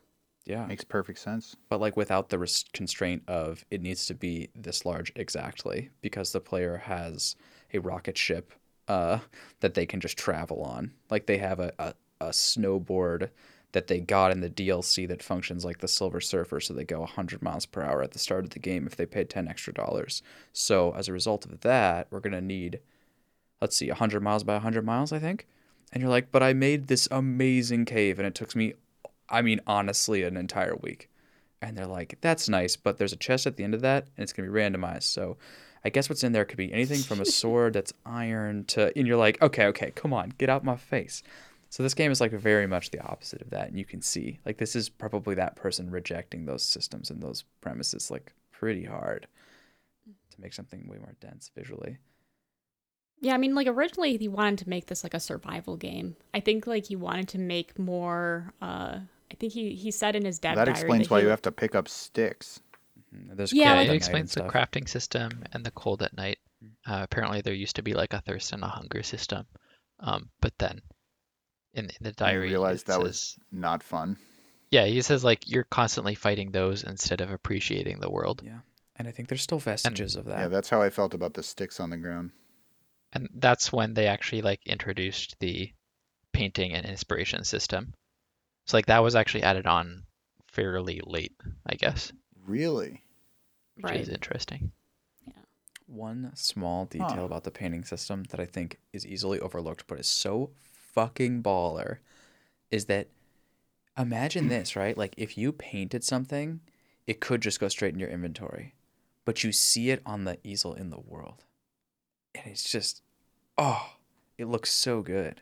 Speaker 2: yeah.
Speaker 5: Makes perfect sense.
Speaker 2: but like without the res- constraint of it needs to be this large exactly because the player has a rocket ship uh, that they can just travel on like they have a, a, a snowboard that they got in the dlc that functions like the silver surfer so they go 100 miles per hour at the start of the game if they pay 10 extra dollars so as a result of that we're going to need let's see 100 miles by 100 miles i think and you're like but i made this amazing cave and it took me i mean honestly an entire week and they're like, "That's nice, but there's a chest at the end of that, and it's gonna be randomized." So, I guess what's in there could be anything from a (laughs) sword that's iron to, and you're like, "Okay, okay, come on, get out my face." So this game is like very much the opposite of that, and you can see like this is probably that person rejecting those systems and those premises like pretty hard to make something way more dense visually.
Speaker 1: Yeah, I mean, like originally he wanted to make this like a survival game. I think like he wanted to make more. uh I think he he said in his dev
Speaker 5: that
Speaker 1: diary
Speaker 5: explains
Speaker 1: that
Speaker 5: why
Speaker 1: he-
Speaker 5: you have to pick up sticks.
Speaker 2: Mhm. There's
Speaker 1: Yeah,
Speaker 2: cold
Speaker 3: Yeah,
Speaker 2: at
Speaker 3: it explains the crafting system and the cold at night. Uh, apparently, there used to be like a thirst and a hunger system, um, but then in, in the
Speaker 5: And
Speaker 3: diary,
Speaker 5: you realized that
Speaker 3: says,
Speaker 5: was not fun.
Speaker 3: yeah, he says like you're constantly fighting those instead of appreciating the world,
Speaker 2: Yeah, and I think there's still vestiges of that.
Speaker 5: Yeah, that's how I felt about the sticks on the ground.
Speaker 3: And that's when they actually like introduced the painting and inspiration system. So like that was actually added on fairly late, I guess,
Speaker 5: Really?
Speaker 3: which
Speaker 1: Right.
Speaker 3: is interesting. Yeah.
Speaker 2: One small detail
Speaker 5: Huh.
Speaker 2: about the painting system that I think is easily overlooked, but is so fucking baller, is that imagine (clears throat) this, right? Like if you painted something, it could just go straight in your inventory, but you see it on the easel in the world, and it's just, oh, it looks so good.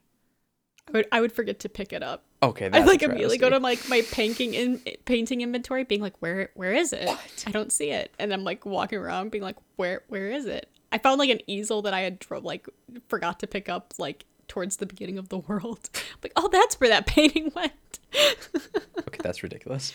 Speaker 1: I would I would forget to pick it up.
Speaker 2: Okay,
Speaker 1: I like immediately go to like my painting in painting inventory, being like, where where is it? I don't see it, and I'm like walking around, being like, where where is it? I found like an easel that I had dro- like forgot to pick up like towards the beginning of the world. (laughs) like, oh, that's where that (laughs) painting went. (laughs)
Speaker 2: Okay, that's ridiculous.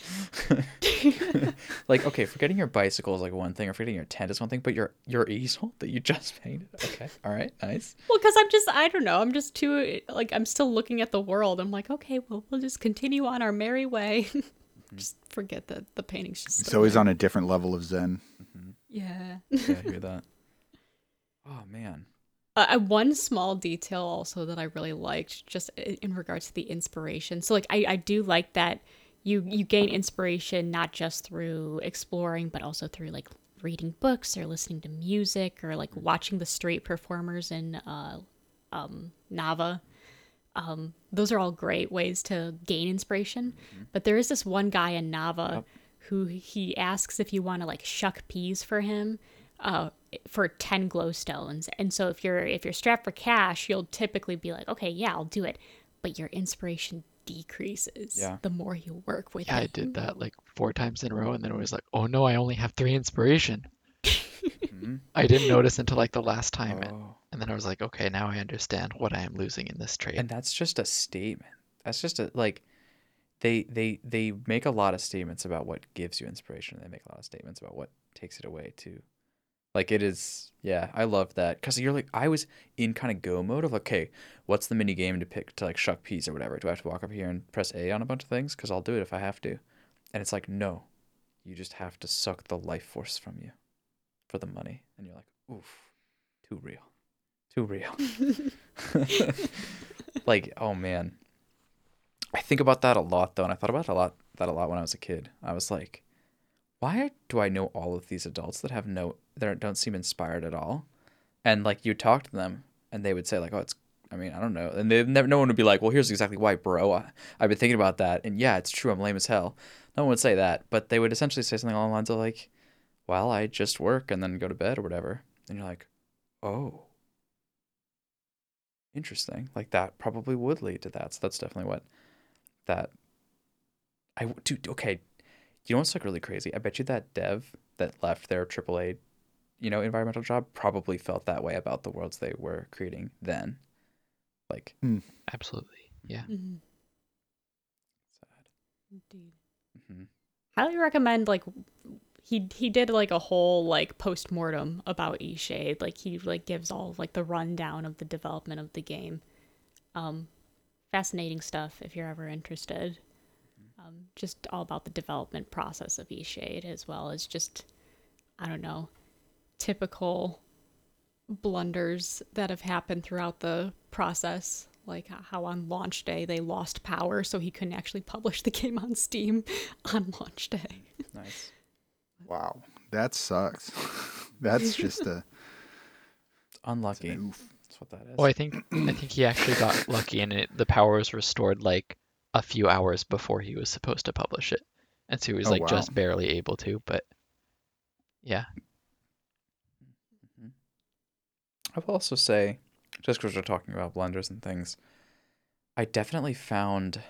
Speaker 2: like, okay, forgetting your bicycle is like one thing, or forgetting your tent is one thing, but your your easel that you just painted. Okay, all right, nice.
Speaker 1: Well, because I'm just, I don't know, I'm just too, like, I'm still looking at the world. I'm like, okay, well, we'll just continue on our merry way. Mm-hmm. just forget that the painting's just.
Speaker 5: It's
Speaker 1: still
Speaker 5: always
Speaker 1: there.
Speaker 5: on a different level of zen.
Speaker 1: Yeah. Mm-hmm.
Speaker 2: Yeah, I hear that. Oh man.
Speaker 1: Uh, uh, one small detail also that I really liked, just in regards to the inspiration. So, like, I, I do like that you you gain inspiration not just through exploring, but also through like reading books or listening to music or like watching the street performers in uh, um, Nava. Um, those are all great ways to gain inspiration. But there is this one guy in Nava who he asks if you want to like shuck peas for him uh, for 10 glowstones. And so if you're if you're strapped for cash, you'll typically be like, okay, yeah, I'll do it. But your inspiration decreases
Speaker 2: Yeah.
Speaker 1: the more you work with
Speaker 3: Yeah, I did that like four times in a row, and then it was like, oh no, I only have three inspiration.
Speaker 2: Mhm.
Speaker 3: I didn't notice until like the last time, and,
Speaker 2: Oh.
Speaker 3: and then I was like, okay, now I understand what I am losing in this trade.
Speaker 2: And that's just a statement. That's just a like they they they make a lot of statements about what gives you inspiration. They make a lot of statements about what takes it away too. Like it is yeah, I love that cuz you're like I was in kind of go mode of like, okay, what's the mini game to pick to like shuck peas or whatever? Do I have to walk up here and press A on a bunch of things cuz I'll do it if I have to. And it's like no. You just have to suck the life force from you for the money and you're like, "Oof. Too real. Too real." (laughs) (laughs) like oh man i think about that a lot though and i thought about a lot that a lot when i was a kid i was like why do i know all of these adults that have no that don't seem inspired at all. And like you talk to them and they would say like oh it's i mean i don't know. And they never no one would be like well here's exactly why bro. I, i've been thinking about that. And yeah it's true. I'm lame as hell. No one would say that. But they would essentially say something along the lines of like well i just work and then go to bed or whatever. And you're like oh. Interesting. Like that probably would lead to that. So that's definitely what that i dude okay. You know what's like really crazy? I bet you that dev that left their aaa you know environmental job probably felt that way about the worlds they were creating then like
Speaker 3: Absolutely, yeah.
Speaker 1: Mhm.
Speaker 2: sad
Speaker 1: Indeed.
Speaker 2: hmm
Speaker 1: highly recommend like he he did like a whole like post mortem about Eastshade. Like he like gives all like the rundown of the development of the game. Um fascinating stuff if you're ever interested. Um, just all about the development process of Eastshade as well as just I don't know, typical blunders that have happened throughout the process. Like how on launch day they lost power, so he couldn't actually publish the game on Steam (laughs) on launch day.
Speaker 2: nice
Speaker 5: Wow, that sucks. (laughs) That's just a (laughs)
Speaker 2: unlucky
Speaker 5: oof.
Speaker 2: that's what that is
Speaker 3: Well, I think I think he actually got lucky, and it, the power was restored like a few hours before he was supposed to publish it, and so he was
Speaker 5: Oh,
Speaker 3: like
Speaker 5: wow.
Speaker 3: just barely able to. But yeah,
Speaker 2: I will also say, just because we're talking about blenders and things, I definitely found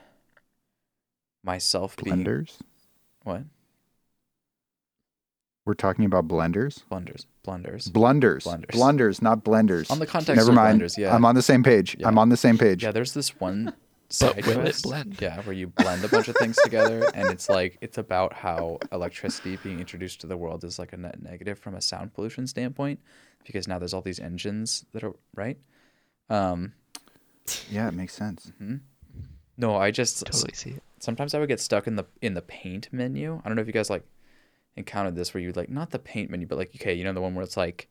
Speaker 2: myself being
Speaker 5: blenders.
Speaker 2: what
Speaker 5: We're talking about blenders.
Speaker 2: blenders, blenders
Speaker 5: Blunders.
Speaker 2: Blenders.
Speaker 5: Blunders, not blenders.
Speaker 2: on the context
Speaker 5: Never
Speaker 2: of
Speaker 5: mind.
Speaker 2: blenders. Yeah,
Speaker 5: I'm on the same page.
Speaker 2: Yeah.
Speaker 5: I'm on the same page.
Speaker 2: yeah. There's this one (laughs) side
Speaker 3: will it
Speaker 2: quest,
Speaker 3: blend?
Speaker 2: yeah, where you blend a bunch of things together, and it's like it's about how electricity being introduced to the world is like a net negative from a sound pollution standpoint, because now there's all these engines that are right. Um,
Speaker 5: Yeah, it makes sense.
Speaker 2: mhm. No, I just
Speaker 3: totally see it.
Speaker 2: sometimes I would get stuck in the in the paint menu. I don't know if you guys like encountered this where you like not the paint menu, but like okay, you know the one where it's like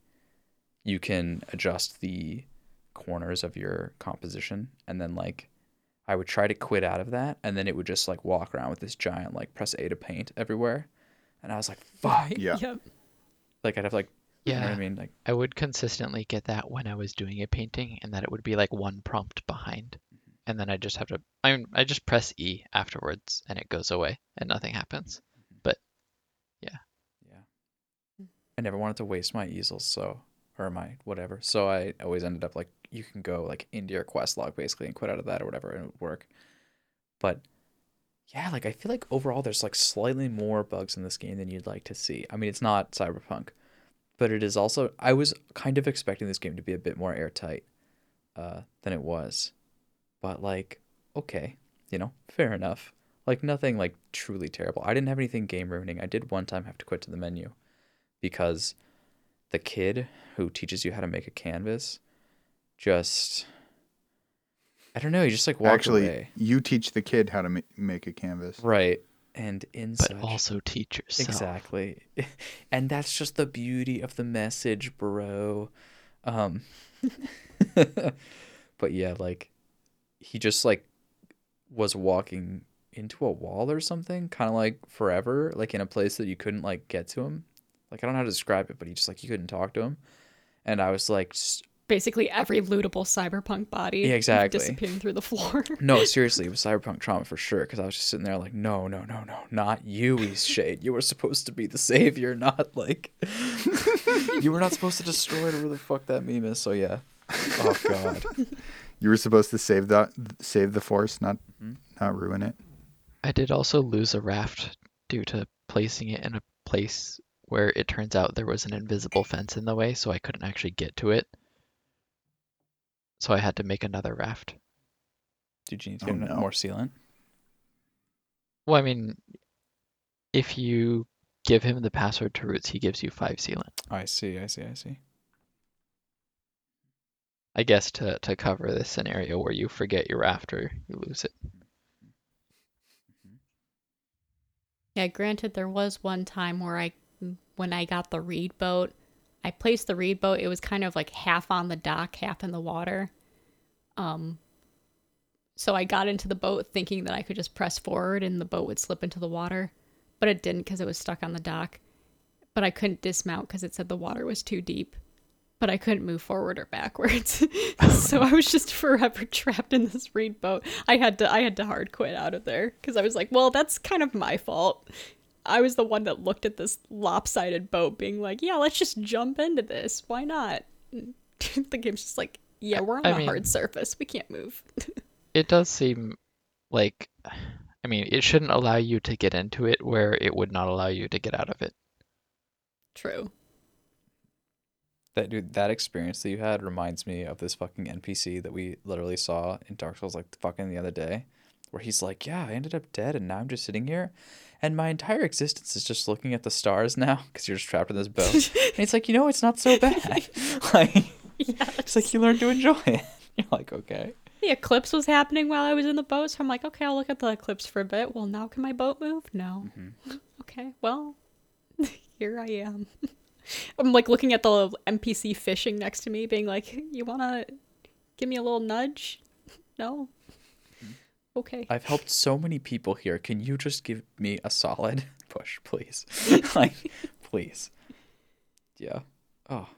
Speaker 2: you can adjust the corners of your composition and then like I would try to quit out of that and then it would just like walk around with this giant like press A to paint everywhere. And I was like, fuck.
Speaker 5: Yeah.
Speaker 1: Yep.
Speaker 2: Like I'd have like you know
Speaker 3: Yeah,
Speaker 2: I mean? Like
Speaker 3: I would consistently get that when I was doing a painting, and that it would be like one prompt behind, mm-hmm. and then I just have to. I mean, I just press E afterwards, and it goes away, and nothing happens. Mm-hmm.
Speaker 2: But yeah. Yeah. I never wanted to waste my easels, so or my whatever. So I always ended up like you can go like into your quest log basically and quit out of that or whatever and it would work. But yeah, like I feel like overall there's like slightly more bugs in this game than you'd like to see. I mean, it's not cyberpunk, but it is also I was kind of expecting this game to be a bit more airtight uh than it was. But like okay, you know, fair enough. Like nothing like truly terrible. I didn't have anything game ruining. I did one time have to quit to the menu because the kid who teaches you how to make a canvas just I don't know, he just like walked
Speaker 5: Actually,
Speaker 2: away.
Speaker 5: you teach the kid how to ma- make a canvas.
Speaker 2: Right. And in
Speaker 3: But also teach yourself.
Speaker 2: Exactly. (laughs) And that's just the beauty of the message, bro. Um (laughs) but yeah, like he just like was walking into a wall or something, kind of like forever, like in a place that you couldn't like get to him. Like I don't know how to describe it, but he just like you couldn't talk to him. And I was like
Speaker 1: basically every lootable cyberpunk body
Speaker 2: Yeah, exactly.
Speaker 1: disappearing through the floor. (laughs)
Speaker 2: No, (laughs) seriously, it was cyberpunk trauma for sure. Because I was just sitting there like, no, no, no, no, not you, Eastshade. You were supposed to be the savior, (laughs) not like you were not supposed to destroy whatever the fuck that meme is. So yeah. Oh god.
Speaker 5: You were supposed to save the save the force, not
Speaker 2: Mhm.
Speaker 5: not ruin it.
Speaker 3: I did also lose a raft due to placing it in a place where it turns out there was an invisible fence in the way, so I couldn't actually get to it. So I had to make another raft.
Speaker 2: Did you need to
Speaker 5: Oh,
Speaker 2: get
Speaker 5: no.
Speaker 2: more sealant?
Speaker 3: Well, I mean, if you give him the password to roots, he gives you five sealant.
Speaker 2: I see, I see, I see.
Speaker 3: I guess to to cover this scenario where you forget your raft or you lose it.
Speaker 1: Yeah, granted, there was one time where I, when I got the reed boat, I placed the reed boat. It was kind of like half on the dock, half in the water. Um, so I got into the boat thinking that I could just press forward and the boat would slip into the water, but it didn't because it was stuck on the dock. But I couldn't dismount because it said the water was too deep. But I couldn't move forward or backwards, (laughs) so I was just forever (laughs) trapped in this reed boat. I had to, I had to hard quit out of there because I was like, well, that's kind of my fault. I was the one that looked at this lopsided boat, being like, "Yeah, let's just jump into this. Why not?" (laughs) the game's just like, "Yeah, we're on
Speaker 3: I
Speaker 1: a
Speaker 3: mean-
Speaker 1: hard surface. We can't move." (laughs)
Speaker 3: It does seem like, I mean, it shouldn't allow you to get into it where it would not allow you to get out of it.
Speaker 1: True.
Speaker 2: That dude, that experience that you had reminds me of this fucking NPC that we literally saw in Dark Souls like fucking the other day, where he's like, "Yeah, I ended up dead, and now I'm just sitting here, and my entire existence is just looking at the stars now because you're just trapped in this boat." (laughs) and it's like, you know, it's not so bad. (laughs) like, (laughs)
Speaker 1: Yeah.
Speaker 2: it's like you learn to enjoy it. You're like, okay,
Speaker 1: The eclipse was happening while I was in the boat, so I'm like, "Okay, I'll look at the eclipse for a bit." Well, now can my boat move? No.
Speaker 2: Mhm.
Speaker 1: Okay. Well, here I am. I'm like looking at the NPC fishing next to me, being like, "You wanna give me a little nudge?" No. Okay.
Speaker 2: I've helped so many people here. Can you just give me a solid (laughs) push, please? (laughs) like, please. Yeah. Oh.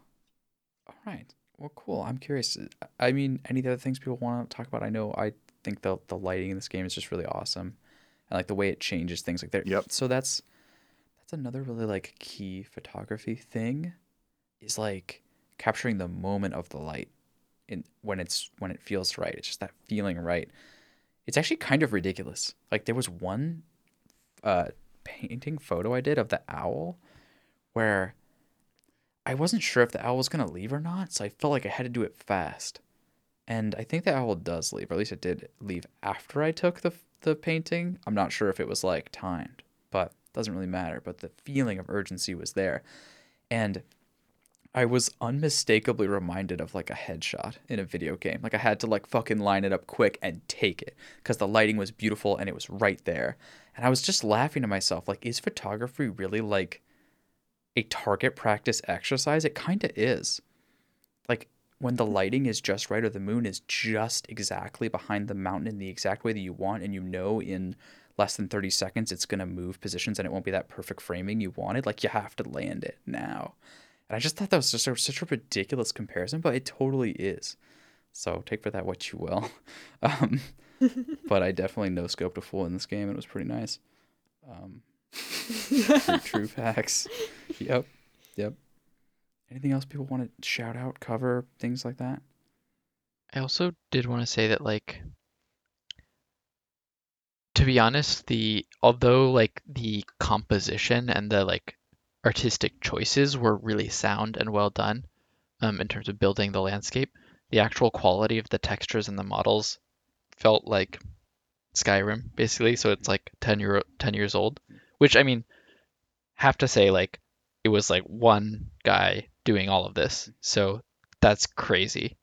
Speaker 2: All right. Well, cool. I'm curious. I mean, any other things people want to talk about? I know. I think the the lighting in this game is just really awesome, and like the way it changes things. Like there.
Speaker 5: Yep.
Speaker 2: So that's that's another really like key photography thing, is like capturing the moment of the light, in when it's when it feels right. It's just that feeling right it's actually kind of ridiculous. Like there was one uh painting photo I did of the owl where I wasn't sure if the owl was gonna leave or not, so I felt like I had to do it fast. And I think the owl does leave, or at least it did leave after I took the the painting. I'm not sure if it was like timed, but doesn't really matter. But the feeling of urgency was there, and I was unmistakably reminded of like a headshot in a video game. Like I had to like fucking line it up quick and take it because the lighting was beautiful and it was right there. And I was just laughing to myself like is photography really like a target practice exercise? It kind of is. Like when the lighting is just right or the moon is just exactly behind the mountain in the exact way that you want and you know in less than 30 seconds it's going to move positions and it won't be that perfect framing you wanted, like you have to land it now. And I just thought that was just a, such a ridiculous comparison, but it totally is. So take for that what you will. (laughs) Um, (laughs) but I definitely no scoped a fool in this game, and it was pretty nice. Um, (laughs) true, true facts. Yep, yep. Anything else people want to shout out, cover, things like that?
Speaker 3: I also did want to say that like to be honest, the although like the composition and the like artistic choices were really sound and well done um, in terms of building the landscape, the actual quality of the textures and the models felt like Skyrim basically. So it's like 10 year 10 years old, which I mean have to say like it was like one guy doing all of this. So that's crazy.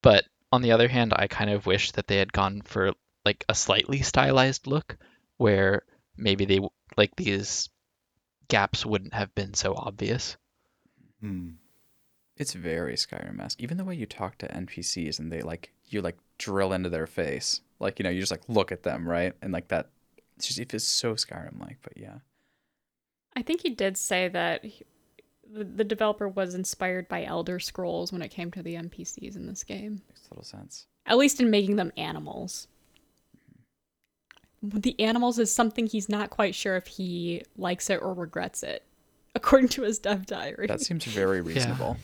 Speaker 3: But on the other hand, I kind of wish that they had gone for like a slightly stylized look where maybe they like these gaps wouldn't have been so obvious.
Speaker 5: Hmm.
Speaker 2: It's very Skyrim-esque. Even the way you talk to NPCs and they like you like drill into their face, like you know you just like look at them, right? And like that, it's just it feels so Skyrim-like. But yeah,
Speaker 1: I think he did say that he- the, the developer was inspired by Elder Scrolls when it came to the NPCs in this game.
Speaker 2: Makes total sense.
Speaker 1: At least in making them animals. The animals is something he's not quite sure if he likes it or regrets it, (laughs) according to his dev diary.
Speaker 2: That seems very reasonable.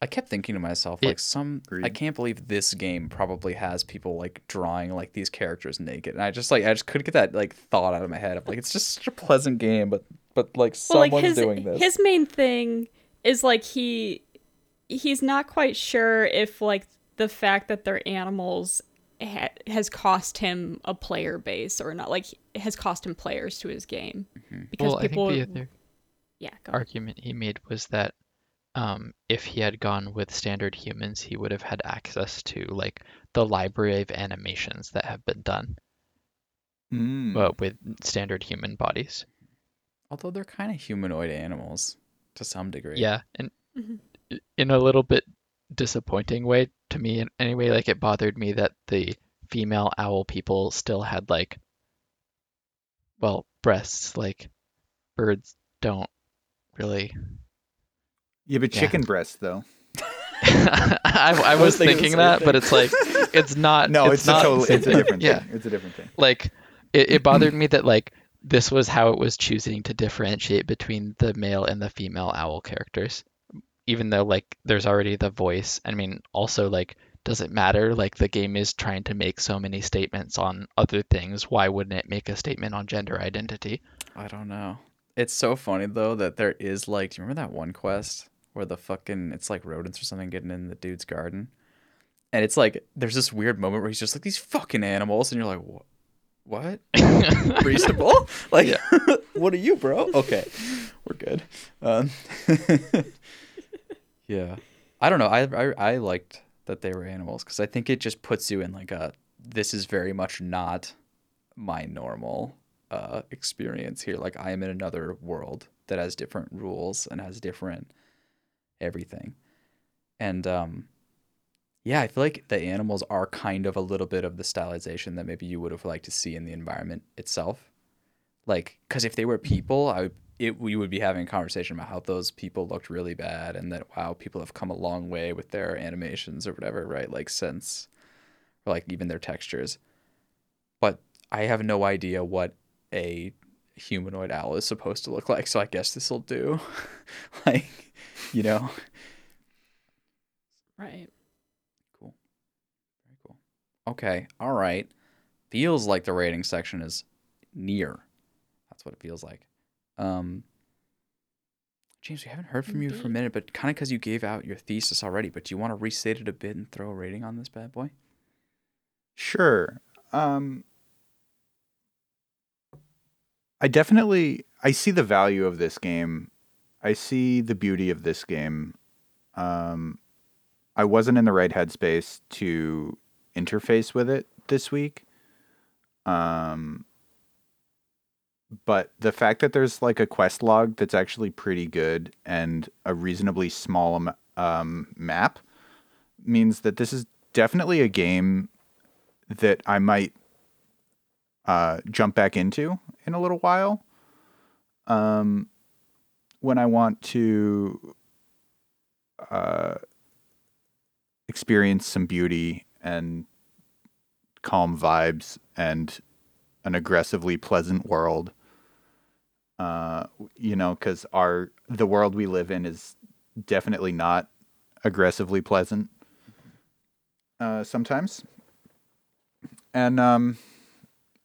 Speaker 2: I kept thinking to myself,
Speaker 3: It-
Speaker 2: like, some I can't believe this game probably has people like drawing like these characters naked, and I just like I just couldn't get that like thought out of my head of like it's just such a pleasant game, but but like
Speaker 1: Well, like
Speaker 2: someone's
Speaker 1: his
Speaker 2: doing this.
Speaker 1: his main thing is like he he's not quite sure if like the fact that they're animals ha- has cost him a player base or not like has cost him players to his game because
Speaker 3: well,
Speaker 1: people
Speaker 3: I think the other
Speaker 1: yeah go
Speaker 3: argument he made was that um, if he had gone with standard humans, he would have had access to like the library of animations that have been done,
Speaker 5: Mm.
Speaker 3: but with standard human bodies.
Speaker 2: Although they're kind of humanoid animals to some degree.
Speaker 3: Yeah, and
Speaker 1: Mhm.
Speaker 3: in a little bit disappointing way to me in- any way. like it bothered me that the female owl people still had like well, breasts like birds don't really
Speaker 5: yeah, but
Speaker 3: yeah.
Speaker 5: chicken breast though. (laughs)
Speaker 3: I, I
Speaker 2: was (laughs)
Speaker 3: was
Speaker 2: thinking the
Speaker 3: thinking
Speaker 2: same
Speaker 3: that, but it's like it's not
Speaker 5: No, it's,
Speaker 3: not
Speaker 5: a total. It's a (laughs) different
Speaker 3: yeah.
Speaker 5: thing. It's a different thing.
Speaker 3: like it, it bothered me that like this was how it was choosing to differentiate between the male and the female owl characters even though like there's already the voice i mean also like does it matter like the game is trying to make so many statements on other things why wouldn't it make a statement on gender identity
Speaker 2: I don't know. It's so funny though that there is like, do you remember that one quest where the fucking it's like rodents or something getting in the dude's garden, and it's like there's this weird moment where he's just like these fucking animals, and you're like, what? What? (laughs) Reasonable? Like, (laughs) what are you, bro? Okay, we're good. Um, (laughs) yeah, I don't know. I, I I liked that they were animals because I think it just puts you in like a this is very much not my normal uh, experience here. Like I am in another world that has different rules and has different everything. And um, yeah, I feel like the animals are kind of a little bit of the stylization that maybe you would have liked to see in the environment itself. Like, because if they were people, I would- it we would be having a conversation about how those people looked really bad and that wow, people have come a long way with their animations or whatever, right? Like since, or like even their textures. But I have no idea what a humanoid owl is supposed to look like, so I guess this will do. (laughs) like, you know,
Speaker 1: right
Speaker 2: cool. Very cool. Okay, all right. Feels like the rating section is near. That's what it feels like. Um James, we haven't heard from you for a minute, but kind of because you gave out your thesis already, but do you want to restate it a bit and throw a rating on this bad boy?
Speaker 5: Sure. Um I definitely I see the value of this game. I see the beauty of this game. Um I wasn't in the right headspace to interface with it this week. Um but the fact that there's like a quest log that's actually pretty good and a reasonably small um, map means that this is definitely a game that I might uh, jump back into in a little while. Um, when I want to uh, experience some beauty and calm vibes and an aggressively pleasant world. Uh, you know, because our the world we live in is definitely not aggressively pleasant. Uh, sometimes, and um,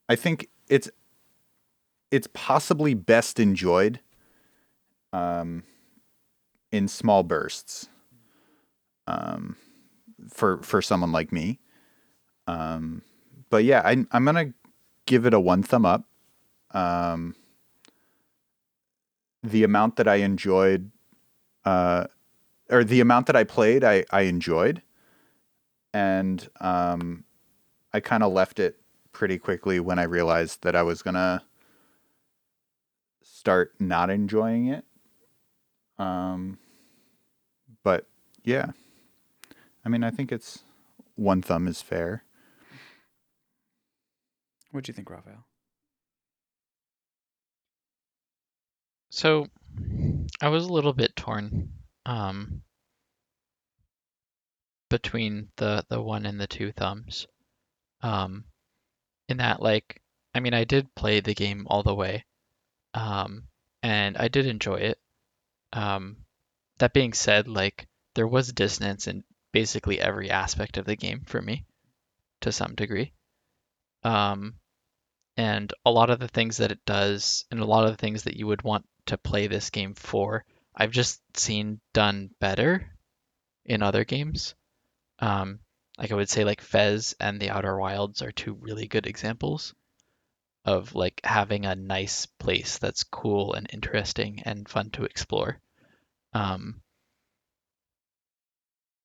Speaker 5: I think it's it's possibly best enjoyed um, in small bursts um, for for someone like me. Um, but yeah, I, I'm gonna give it a one thumb up. Um, the amount that I enjoyed, uh, or the amount that I played, I, I enjoyed, and um, I kind of left it pretty quickly when I realized that I was gonna start not enjoying it. Um, but yeah, I mean, I think it's one thumb is fair.
Speaker 2: What do you think, Raphael?
Speaker 3: So I was a little bit torn um, between the the one and the two thumbs. Um, in that, like, I mean, I did play the game all the way, um, and I did enjoy it. Um, that being said, like, there was dissonance in basically every aspect of the game for me, to some degree. Um, and a lot of the things that it does, and a lot of the things that you would want to play this game for, I've just seen done better in other games. Um, like I would say, like Fez and the Outer Wilds are two really good examples of like having a nice place that's cool and interesting and fun to explore. Um,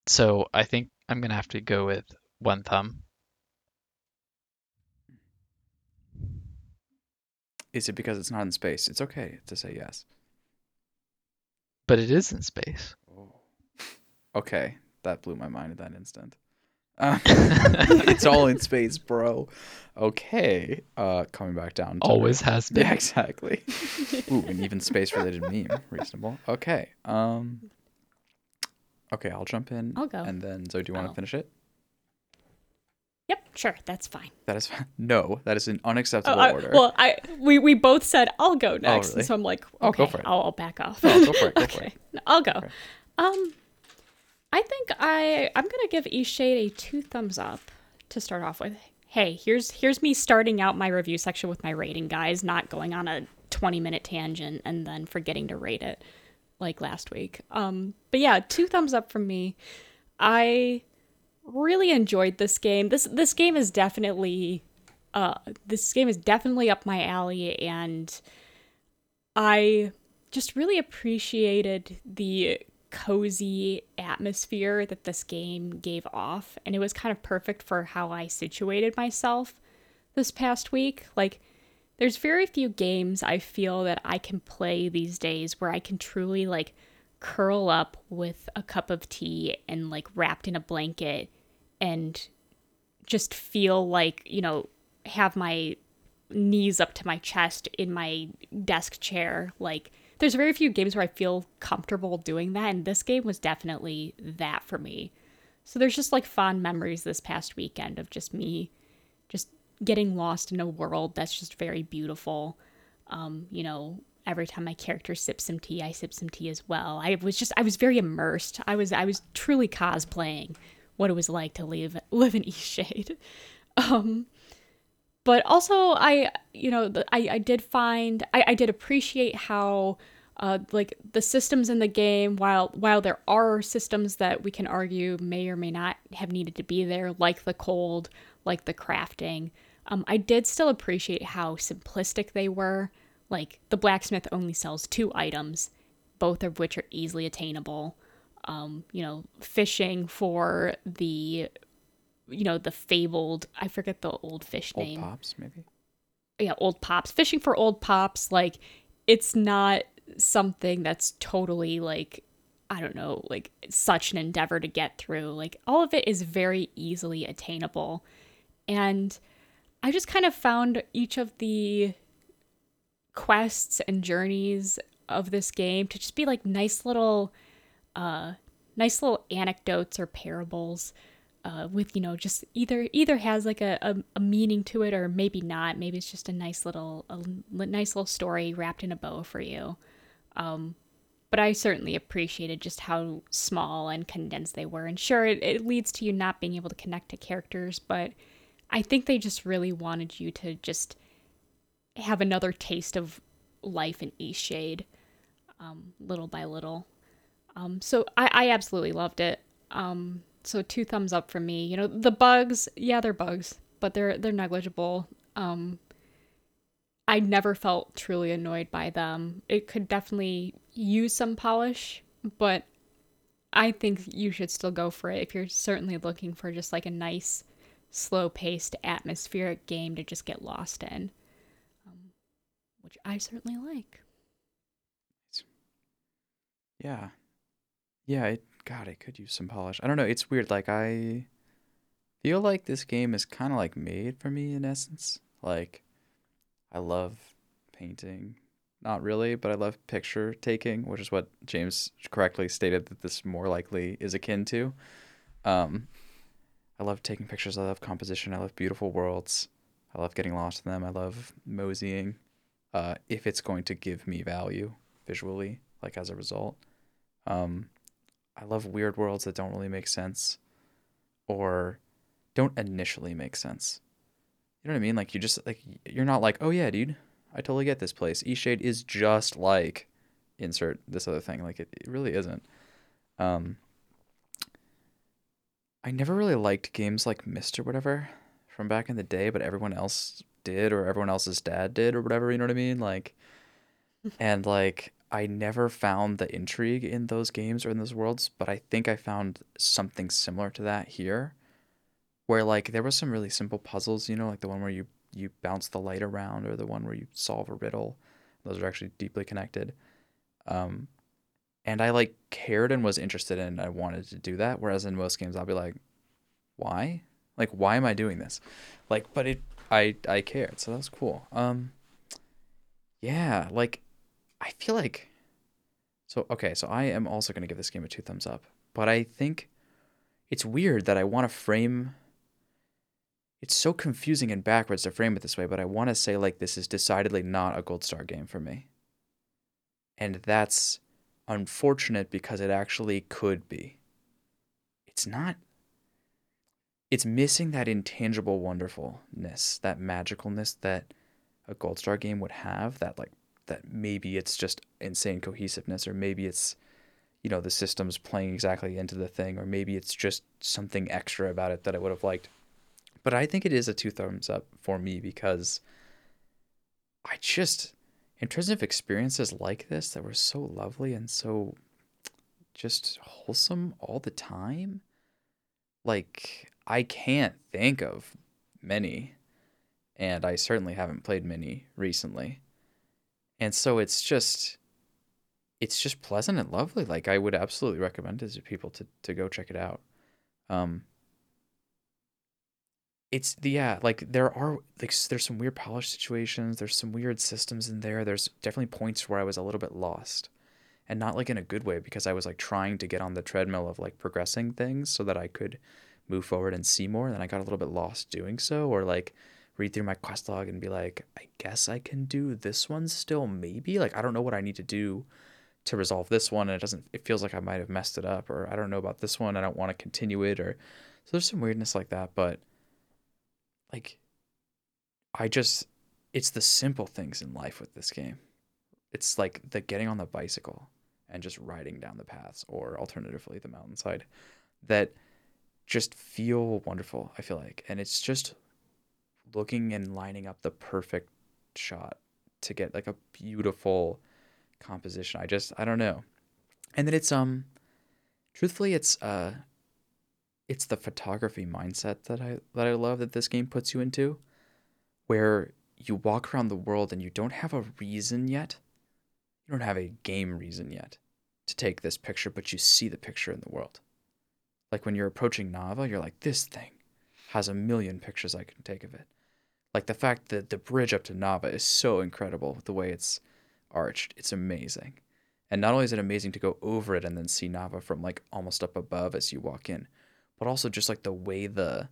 Speaker 3: so I think I'm gonna have to go with one thumb.
Speaker 2: Is it because it's not in space? It's okay to say yes.
Speaker 3: But it is in space.
Speaker 2: Oh. Okay, that blew my mind at that instant. Uh, (laughs) it's all in space, bro. Okay, uh, coming back down. To
Speaker 3: Always has been. (laughs)
Speaker 2: Yeah, exactly. Ooh, an even space-related meme. Reasonable. Okay. Um. Okay, I'll jump in.
Speaker 1: I'll go.
Speaker 2: And then, Zoe, do you want
Speaker 1: Oh.
Speaker 2: to finish it?
Speaker 1: Yep, sure, that's fine.
Speaker 2: That is fine. no. That is an
Speaker 1: Oh,
Speaker 2: unacceptable
Speaker 1: I-
Speaker 2: order.
Speaker 1: well, I we, we both said I'll go next,
Speaker 2: really?
Speaker 1: so I'm like,
Speaker 2: Oh,
Speaker 1: okay,
Speaker 2: go for it.
Speaker 1: I'll, I'll back off.
Speaker 2: No, go for it, go (laughs) for
Speaker 1: okay,
Speaker 2: it.
Speaker 1: No, I'll go. Um, I think I I'm gonna give Eastshade a two thumbs up to start off with. Hey, here's here's me starting out my review section with my rating, guys, not going on a 20 minute tangent and then forgetting to rate it like last week. Um, but yeah, two thumbs up from me. I really enjoyed this game. This this game is definitely uh this game is definitely up my alley and I just really appreciated the cozy atmosphere that this game gave off and it was kind of perfect for how I situated myself this past week. Like there's very few games I feel that I can play these days where I can truly like curl up with a cup of tea and like wrapped in a blanket and just feel like, you know, have my knees up to my chest in my desk chair. Like, there's very few games where I feel comfortable doing that, and this game was definitely that for me. So there's just like fond memories this past weekend of just me just getting lost in a world that's just very beautiful. Um, you know, every time my character sips some tea, I sip some tea as well. I was just I was very immersed. I was I was truly cosplaying what it was like to live (laughs) live in Eastshade. (laughs) Um but also I you know the, I I did find I I did appreciate how uh, like the systems in the game while while there are systems that we can argue may or may not have needed to be there like the cold like the crafting um, i did still appreciate how simplistic they were like the blacksmith only sells two items both of which are easily attainable um, you know fishing for the you know the fabled i forget the old fish
Speaker 2: Old
Speaker 1: name
Speaker 2: pops, maybe.
Speaker 1: yeah, old pops. Fishing for old pops, like it's not something that's totally like I don't know, like such an endeavor to get through. Like all of it is very easily attainable. And I just kind of found each of the quests and journeys of this game to just be like nice little uh nice little anecdotes or parables uh, with you know just either either has like a, a, a meaning to it or maybe not. Maybe it's just a nice little a nice little story wrapped in a bow for you. Um, but i certainly appreciated just how small and condensed they were. And sure it, it leads to you not being able to connect to characters but i think they just really wanted you to just have another taste of life in eastshade um, little by little um, so I, I absolutely loved it um, so two thumbs up from me. You know, the bugs, yeah, they're bugs, but they're they're negligible. Um I never felt truly annoyed by them. It could definitely use some polish, but I think you should still go for it if you're certainly looking for just like a nice, slow-paced, atmospheric game to just get lost in. Which I certainly like.
Speaker 2: Yeah. Yeah, it God, it could use some polish. I don't know, it's weird. Like I feel like this game is kind of like made for me in essence. Like I love painting not really, but I love picture taking, which is what James correctly stated that this more likely is akin to. Um, I love taking pictures. I love composition. I love beautiful worlds. I love getting lost in them. I love moseying. Uh, if it's going to give me value visually, like as a result. Um, I love weird worlds that don't really make sense or don't initially make sense. You know what I mean? Like you just like you're not like, "Oh yeah, dude, I totally get this place. Eastshade is just like insert this other thing. Like it, it really isn't. Um I never really liked games like Myst or whatever from back in the day, but everyone else did or everyone else's dad did or whatever, you know what I mean? Like (laughs) and like I never found the intrigue in those games or in those worlds, but I think I found something similar to that here. Where like there was some really simple puzzles, you know, like the one where you you bounce the light around or the one where you solve a riddle. Those are actually deeply connected. Um and I like cared and was interested in I wanted to do that. Whereas in most games I'll be like, why? Like why am I doing this? Like but it I I cared, so that was cool. Um yeah, like I feel like so okay, so I am also gonna give this game a two thumbs up. But I think it's weird that I want to frame it's so confusing and backwards to frame it this way, but I want to say like this is decidedly not a gold star game for me. And that's unfortunate because it actually could be. It's not it's missing that intangible wonderfulness, that magicalness that a gold star game would have, that like that maybe it's just insane cohesiveness or maybe it's you know the systems playing exactly into the thing or maybe it's just something extra about it that I would have liked. But I think it is a two thumbs up for me because I just, in terms of experiences like this that were so lovely and so just wholesome all the time, like I can't think of many. And I certainly haven't played many recently. And so it's just it's just pleasant and lovely. Like I would absolutely recommend it to people to to go check it out. Um it's the yeah like there are like there's some weird polish situations there's some weird systems in there there's definitely points where i was a little bit lost and not like in a good way because i was like trying to get on the treadmill of like progressing things so that i could move forward and see more and then i got a little bit lost doing so or like read through my quest log and be like i guess i can do this one still maybe like i don't know what i need to do to resolve this one and it doesn't it feels like i might have messed it up or i don't know about this one i don't want to continue it or so there's some weirdness like that but like I just it's the simple things in life with this game. It's like the getting on the bicycle and just riding down the paths or alternatively the mountainside that just feel wonderful, I feel like. And it's just looking and lining up the perfect shot to get like a beautiful composition. I just I don't know. And then it's um truthfully it's uh it's the photography mindset that I that I love that this game puts you into, where you walk around the world and you don't have a reason yet. You don't have a game reason yet to take this picture, but you see the picture in the world. Like when you're approaching Nava, you're like, this thing has a million pictures I can take of it. Like the fact that the bridge up to Nava is so incredible, the way it's arched, it's amazing. And not only is it amazing to go over it and then see Nava from like almost up above as you walk in, but also just like the way the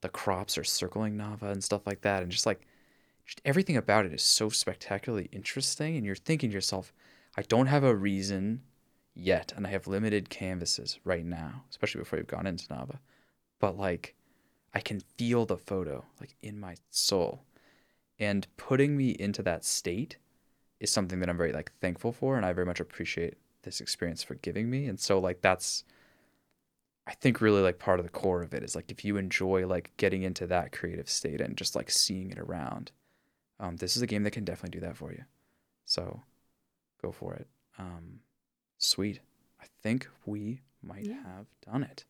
Speaker 2: the crops are circling Nava and stuff like that, and just like just everything about it is so spectacularly interesting. And you're thinking to yourself, I don't have a reason yet, and I have limited canvases right now, especially before you've gone into Nava. But like, I can feel the photo like in my soul, and putting me into that state is something that I'm very like thankful for, and I very much appreciate this experience for giving me. And so like that's I think really like part of the core of it is like if you enjoy like getting into that creative state and just like seeing it around, um, this is a game that can definitely do that for you. So go for it. Um, sweet. I think we might
Speaker 1: Yeah.
Speaker 2: have done it.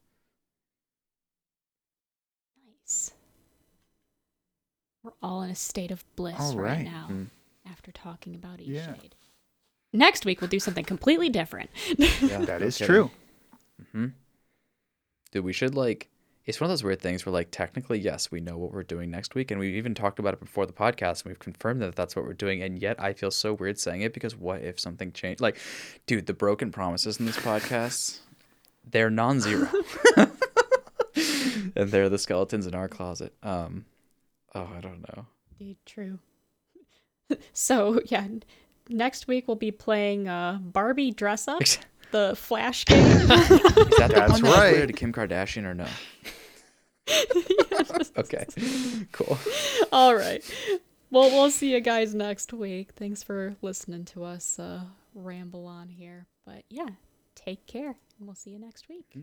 Speaker 1: Nice. We're all in a state of bliss
Speaker 5: All
Speaker 1: right.
Speaker 5: right.
Speaker 1: now
Speaker 2: Mm.
Speaker 1: after talking about each
Speaker 5: Yeah.
Speaker 1: shade. Next week we'll do something completely different.
Speaker 2: Yeah, (laughs)
Speaker 5: That
Speaker 2: no
Speaker 5: is
Speaker 2: kidding.
Speaker 5: true.
Speaker 2: hmm Dude, we should like it's one of those weird things where like technically yes we know what we're doing next week and we've even talked about it before the podcast and we've confirmed that that's what we're doing and yet i feel so weird saying it because what if something changed? Like dude the broken promises in this podcast they're non-zero. (laughs) And they're the skeletons in our closet. Um oh i don't know.
Speaker 1: Indeed, true. (laughs) so yeah, next week we'll be playing uh, Barbie Dress Up, the Flash game. (laughs)
Speaker 2: is that the
Speaker 5: That's
Speaker 2: one that's
Speaker 5: right.
Speaker 2: related to kim kardashian or no (laughs) okay cool
Speaker 1: All right. Well, we'll see you guys next week. Thanks for listening to us uh, ramble on here. But yeah, take care, and we'll see you next week.